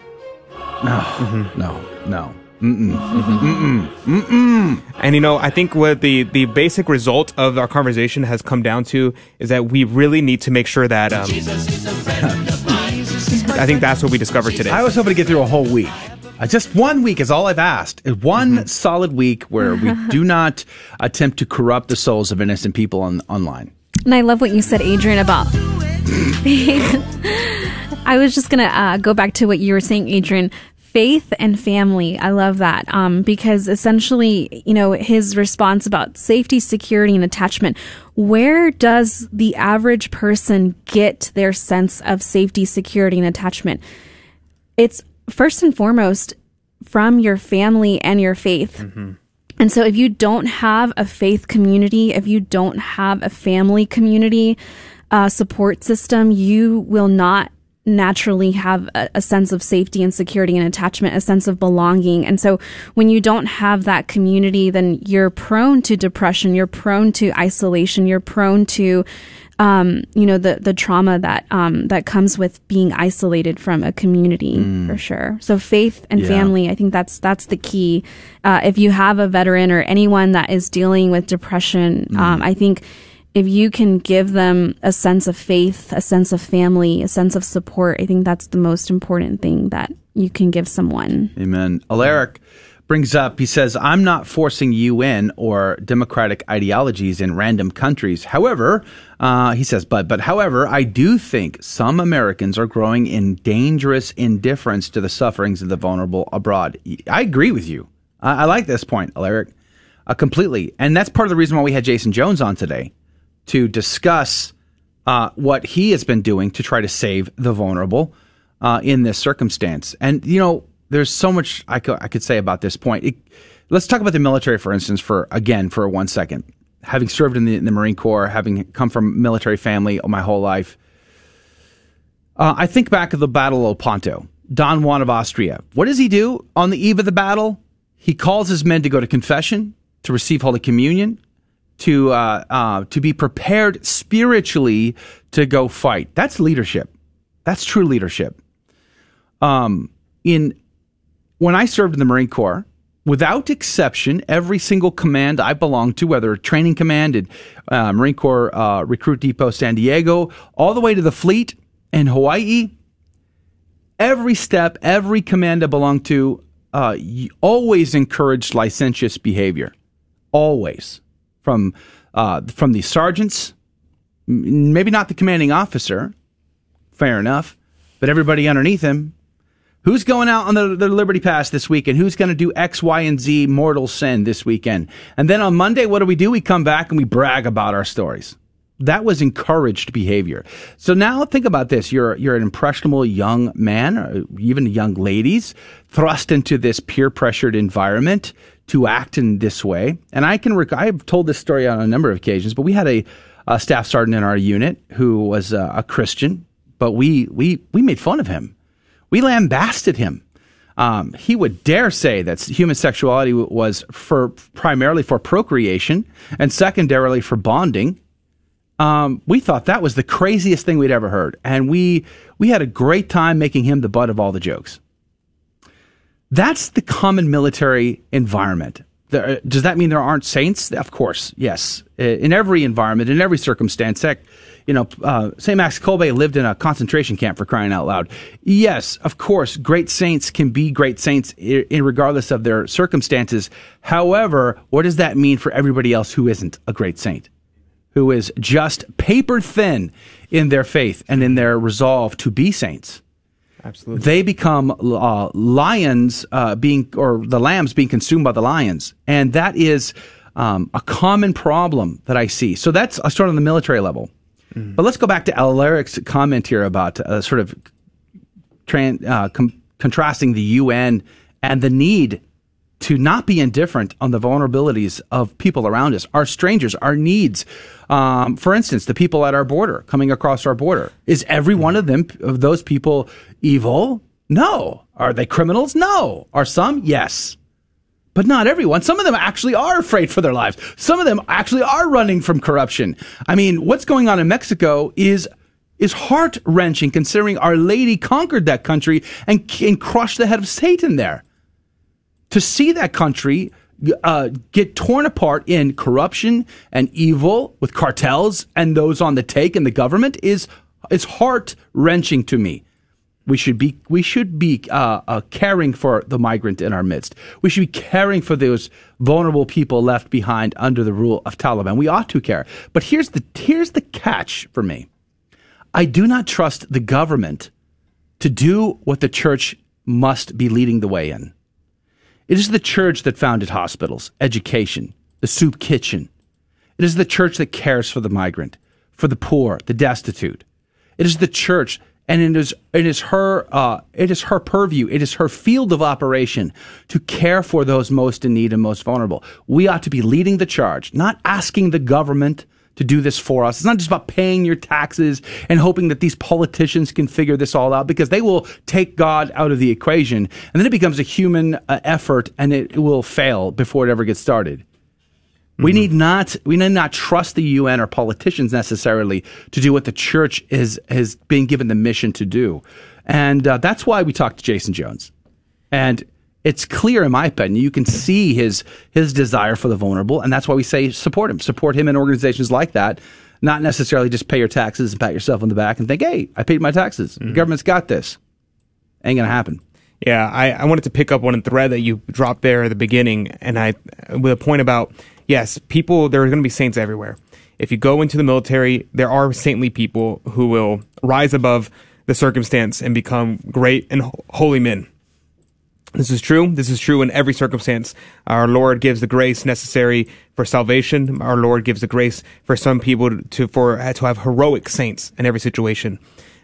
no, no, no. Mm-mm. Mm-mm. Mm-mm. And you know, I think what the the basic result of our conversation has come down to is that we really need to make sure that um, I think that's what we discovered today. I was hoping to get through a whole week. Uh, just one week is all I've asked. Uh, One Mm-hmm. solid week where we do not attempt to corrupt the souls of innocent people on online. And I love what you said, Adrian, about. I was just gonna uh, go back to what you were saying, Adrian. Faith and family. I love that um, because essentially, you know, his response about safety, security, and attachment. Where does the average person get their sense of safety, security, and attachment? It's first and foremost from your family and your faith. And so, if you don't have a faith community, if you don't have a family community uh, support system, you will not naturally have a, a sense of safety and security and attachment, a sense of belonging. And so, when you don't have that community, then you're prone to depression, you're prone to isolation, you're prone to um, you know the the trauma that um, that comes with being isolated from a community for sure. So faith and Yeah. family, I think that's that's the key. Uh, if you have a veteran or anyone that is dealing with depression, um, I think if you can give them a sense of faith, a sense of family, a sense of support, I think that's the most important thing that you can give someone. Amen. Alaric brings up, he says, I'm not forcing UN or democratic ideologies in random countries. However, uh, he says, but, but however, I do think some Americans are growing in dangerous indifference to the sufferings of the vulnerable abroad. I agree with you. I, I like this point, Alaric, uh, completely. And that's part of the reason why we had Jason Jones on today to discuss uh, what he has been doing to try to save the vulnerable uh, in this circumstance. And you know, there's so much I could I could say about this point. It, let's talk about the military, for instance, for again for one second. Having served in the, in the Marine Corps, having come from military family my whole life, uh, I think back of the Battle of Lepanto. Don Juan of Austria. What does he do on the eve of the battle? He calls his men to go to confession, to receive Holy Communion, to uh, uh, to be prepared spiritually to go fight. That's leadership. That's true leadership. Um, in when I served in the Marine Corps, without exception, every single command I belonged to, whether training command at uh, Marine Corps uh, Recruit Depot San Diego, all the way to the fleet in Hawaii, every step, every command I belonged to, uh, always encouraged licentious behavior. Always, from uh, from the sergeants, maybe not the commanding officer, fair enough, but everybody underneath him. Who's going out on the, the Liberty Pass this weekend? Who's going to do X, Y, and Z mortal sin this weekend? And then on Monday, what do we do? We come back and we brag about our stories. that was encouraged behavior. So now think about this: you're you're an impressionable young man, or even young ladies, thrust into this peer pressured environment to act in this way. And I can rec- I've told this story on a number of occasions, but we had a, a staff sergeant in our unit who was a, a Christian, but we we we made fun of him. We lambasted him. Um, he would dare say that human sexuality was for primarily for procreation and secondarily for bonding. Um, we thought that was the craziest thing we'd ever heard, and we we had a great time making him the butt of all the jokes. That's the common military environment. There, does that mean there aren't saints? Of course, yes. In every environment, in every circumstance, heck, you know, uh, St. Max Kolbe lived in a concentration camp for crying out loud. Yes, of course, great saints can be great saints in, in regardless of their circumstances. However, what does that mean for everybody else who isn't a great saint? Who is just paper thin in their faith and in their resolve to be saints? Absolutely. They become uh, lions uh, being, or the lambs being consumed by the lions. And that is um, a common problem that I see. So that's a sort of the military level. Mm-hmm. But let's go back to Alaric's comment here about uh, sort of tran- uh, com- contrasting the UN and the need to not be indifferent on the vulnerabilities of people around us, our strangers, our needs. Um, for instance, the people at our border, coming across our border. Is every one of them, of those people, evil? No. Are they criminals? No. Are some? Yes. But not everyone. Some of them actually are afraid for their lives. Some of them actually are running from corruption. I mean, what's going on in Mexico is is heart wrenching considering Our Lady conquered that country and, and crushed the head of Satan there to see that country uh, get torn apart in corruption and evil with cartels and those on the take in the government is is heart wrenching to me. We should be we should be uh, uh, caring for the migrant in our midst. We should be caring for those vulnerable people left behind under the rule of Taliban. We ought to care. But here's the here's the catch for me. I do not trust the government to do what the church must be leading the way in. It is the church that founded hospitals, education, the soup kitchen. It is the church that cares for the migrant, for the poor, the destitute. It is the church, and it is it is her uh, it is her purview. It is her field of operation to care for those most in need and most vulnerable. We ought to be leading the charge, not asking the government to do this for us. It's not just about paying your taxes and hoping that these politicians can figure this all out because they will take God out of the equation. And then it becomes a human uh, effort and it, it, will fail before it ever gets started. Mm-hmm. We need not we need not trust the UN or politicians necessarily to do what the church is has been given the mission to do, and uh, that's why we talked to Jason Jones. And it's clear in my opinion you can see his his desire for the vulnerable and that's why we say support him support him in organizations like that not necessarily just pay your taxes and pat yourself on the back and think hey i paid my taxes mm-hmm. the government's got this ain't gonna happen yeah I, I wanted to pick up one thread that you dropped there at the beginning and i with a point about yes people there are going to be saints everywhere if you go into the military there are saintly people who will rise above the circumstance and become great and holy men this is true. This is true in every circumstance. Our Lord gives the grace necessary for salvation. Our Lord gives the grace for some people to for to have heroic saints in every situation.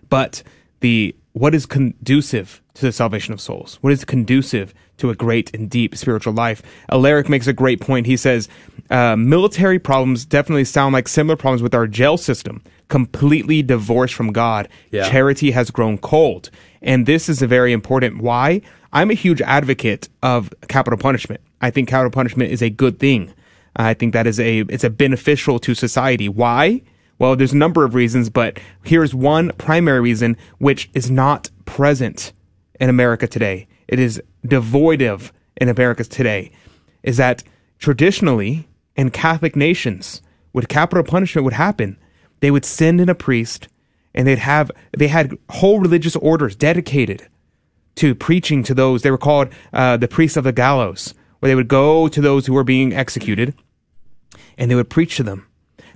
But the what is conducive to the salvation of souls? What is conducive to a great and deep spiritual life? Alaric makes a great point. He says uh, military problems definitely sound like similar problems with our jail system, completely divorced from God. Yeah. Charity has grown cold, and this is a very important. Why? I'm a huge advocate of capital punishment. I think capital punishment is a good thing. I think that is a it's a beneficial to society. Why? Well, there's a number of reasons, but here's one primary reason which is not present in America today. It is devoid of in America today. Is that traditionally in Catholic nations, what capital punishment would happen, they would send in a priest and they'd have they had whole religious orders dedicated to preaching to those. They were called uh, the priests of the gallows, where they would go to those who were being executed and they would preach to them.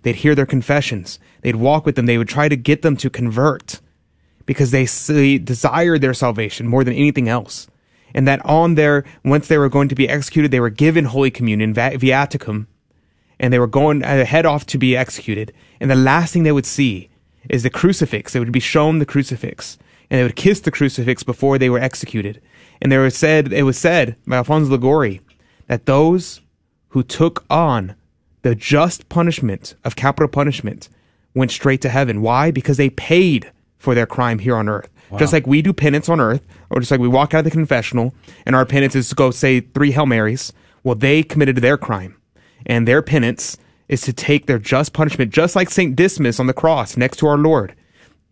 They'd hear their confessions. They'd walk with them. They would try to get them to convert because they, they desired their salvation more than anything else. And that on their, once they were going to be executed, they were given Holy Communion, viaticum, and they were going uh, head off to be executed. And the last thing they would see is the crucifix. They would be shown the crucifix, and they would kiss the crucifix before they were executed. And there was said, it was said by Alfonso Liguori that those who took on the just punishment of capital punishment went straight to heaven. Why? Because they paid for their crime here on earth. Wow. Just like we do penance on earth, or just like we walk out of the confessional and our penance is to go say three Hail Marys. Well, they committed their crime. And their penance is to take their just punishment, just like St. Dismas on the cross next to our Lord,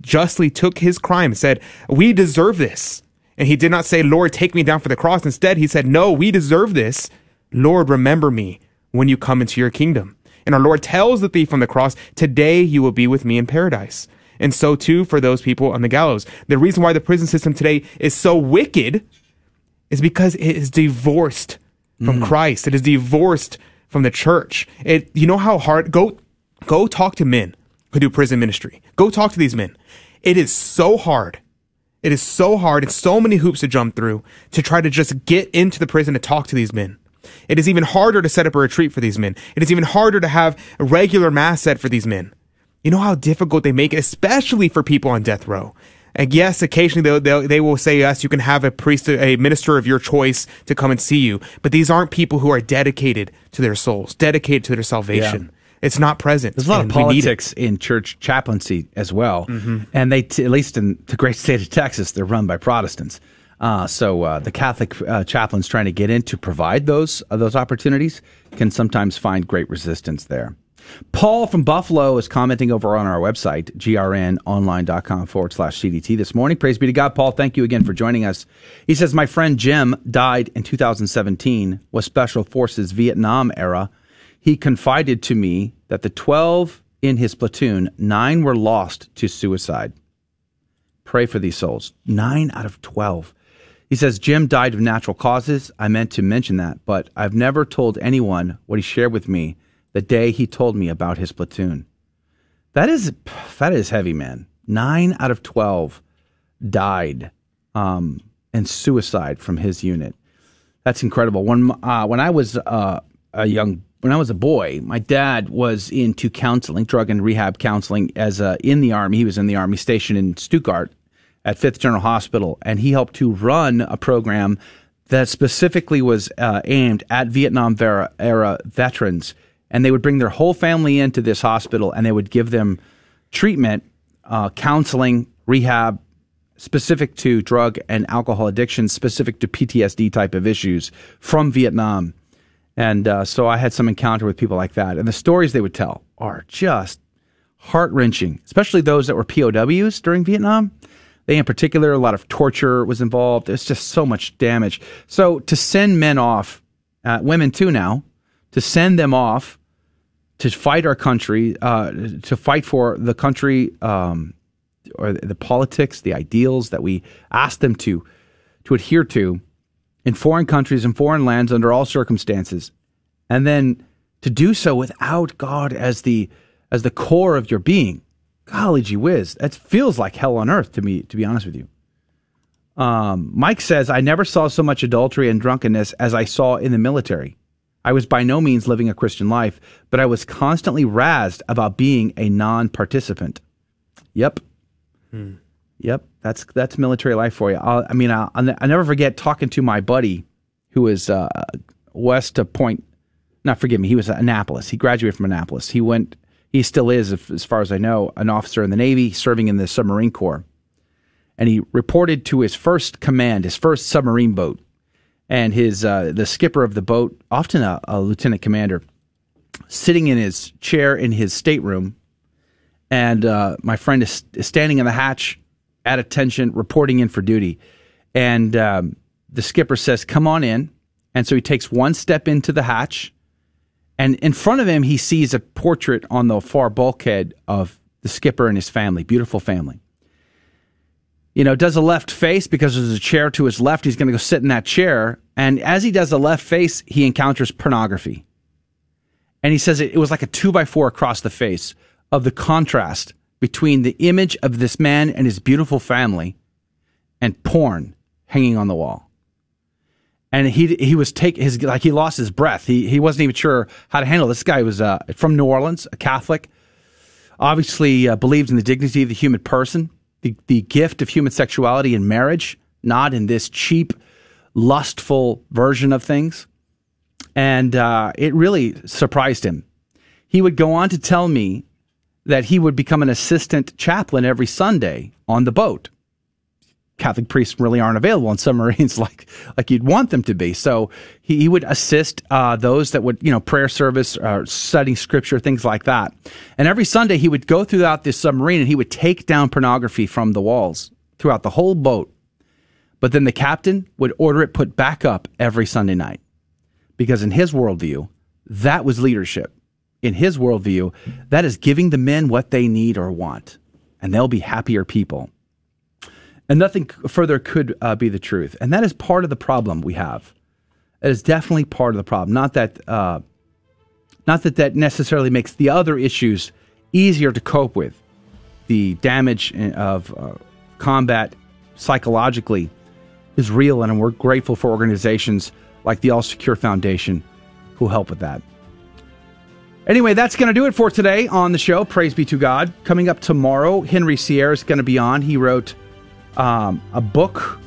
justly took his crime and said, We deserve this. And he did not say, Lord, take me down for the cross. Instead, he said, No, we deserve this. Lord, remember me when you come into your kingdom. And our Lord tells the thief on the cross, Today you will be with me in paradise. And so too for those people on the gallows. The reason why the prison system today is so wicked is because it is divorced from mm. Christ. It is divorced from the church. It you know how hard go go talk to men who do prison ministry. Go talk to these men. It is so hard. It is so hard. It's so many hoops to jump through to try to just get into the prison to talk to these men. It is even harder to set up a retreat for these men. It is even harder to have a regular mass set for these men. You know how difficult they make it, especially for people on death row. And yes, occasionally they'll, they'll, they will say, yes, you can have a priest, a minister of your choice to come and see you. But these aren't people who are dedicated to their souls, dedicated to their salvation. It's not present. There's a lot of we need it. politics in church chaplaincy as well, Mhm. and they, t- at least in the great state of Texas, they're run by Protestants. Uh, so uh, the Catholic uh, chaplains trying to get in to provide those uh, those opportunities can sometimes find great resistance there. Paul from Buffalo is commenting over on our website, grnonline.com forward slash CDT this morning. Praise be to God. Paul, thank you again for joining us. He says, My friend Jim died in 2017, was Special Forces Vietnam era. He confided to me that the 12 in his platoon, nine were lost to suicide. Pray for these souls. Nine out of 12. He says, Jim died of natural causes. I meant to mention that, but I've never told anyone what he shared with me the day he told me about his platoon. That is that is heavy, man. Nine out of twelve died um, and suicide from his unit. That's incredible. When uh, when I was uh, a young when I was a boy, my dad was into counseling, drug and rehab counseling as a, in the army. He was in the army stationed in Stuttgart at Fifth General Hospital, and he helped to run a program that specifically was uh, aimed at Vietnam vera, era veterans. And they would bring their whole family into this hospital, and they would give them treatment, uh, counseling, rehab, specific to drug and alcohol addiction, specific to PTSD type of issues from Vietnam. And uh, so I had some encounter with people like that. And the stories they would tell are just heart wrenching, especially those that were POWs during Vietnam. They, in particular, a lot of torture was involved. There's just so much damage. So to send men off, uh, women too now, to send them off to fight our country, uh, to fight for the country, um, or the politics, the ideals that we ask them to to adhere to in foreign countries and foreign lands under all circumstances, and then to do so without God as the as the core of your being. Golly gee whiz, that feels like hell on earth to me. To be honest with you, um, Mike says I never saw so much adultery and drunkenness as I saw in the military. I was by no means living a Christian life, but I was constantly razzed about being a non-participant. Yep. Yep, that's that's military life for you. I'll, I mean, I'll, I'll never forget talking to my buddy who was uh, west of Point. Not forgive me. He was at Annapolis. He graduated from Annapolis. He went. He still is, as far as I know, an officer in the Navy, serving in the submarine corps. And he reported to his first command, his first submarine boat, and his uh, the skipper of the boat, often a, a lieutenant commander, sitting in his chair in his stateroom and uh, my friend is, is standing in the hatch at attention, reporting in for duty. And um, the skipper says, Come on in. And so he takes one step into the hatch, and in front of him, he sees a portrait on the far bulkhead of the skipper and his family, beautiful family. You know, does a left face because there's a chair to his left. He's going to go sit in that chair. And as he does the left face, he encounters pornography. And he says it, it was like a two by four across the face of the contrast between the image of this man and his beautiful family and porn hanging on the wall. and he he was take his like he lost his breath. He he wasn't even sure how to handle this guy was uh, from New Orleans, a Catholic, obviously uh, believed in the dignity of the human person, the the gift of human sexuality in marriage, not in this cheap, lustful version of things, and uh, it really surprised him. He would go on to tell me that he would become an assistant chaplain every Sunday on the boat. Catholic priests really aren't available on submarines like like you'd want them to be. So he, he would assist uh, those that would you know prayer service, uh, studying scripture, things like that. And every Sunday he would go throughout this submarine and he would take down pornography from the walls throughout the whole boat. But then the captain would order it put back up every Sunday night because in his worldview that was leadership. In his worldview, that is giving the men what they need or want, and they'll be happier people. And nothing further could uh, be the truth. And that is part of the problem we have. It is definitely part of the problem. Not that, uh, not that that necessarily makes the other issues easier to cope with. The damage of uh, combat psychologically is real, and we're grateful for organizations like the All Secure Foundation who help with that. Anyway, that's going to do it for today on the show. Praise be to God. Coming up tomorrow, Henry Sire is going to be on. He wrote um, a book.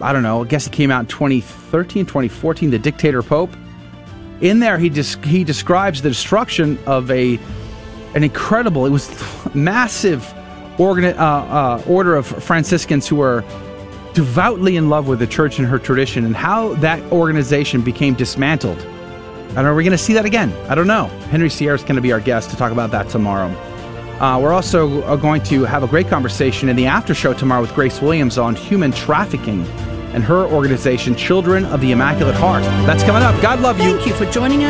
I don't know. I guess it came out in 2013, 2014. The Dictator Pope. In there, he just he describes the destruction of a an incredible. It was massive uh, uh, order of Franciscans who were devoutly in love with the church and her tradition, and how that organization became dismantled. And are we going to see that again? I don't know. Henry Sire is going to be our guest to talk about that tomorrow. Uh, we're also uh, going to have a great conversation in the after show tomorrow with Grace Williams on human trafficking and her organization, Children of the Immaculate Heart. That's coming up. God love you. Thank you for joining us.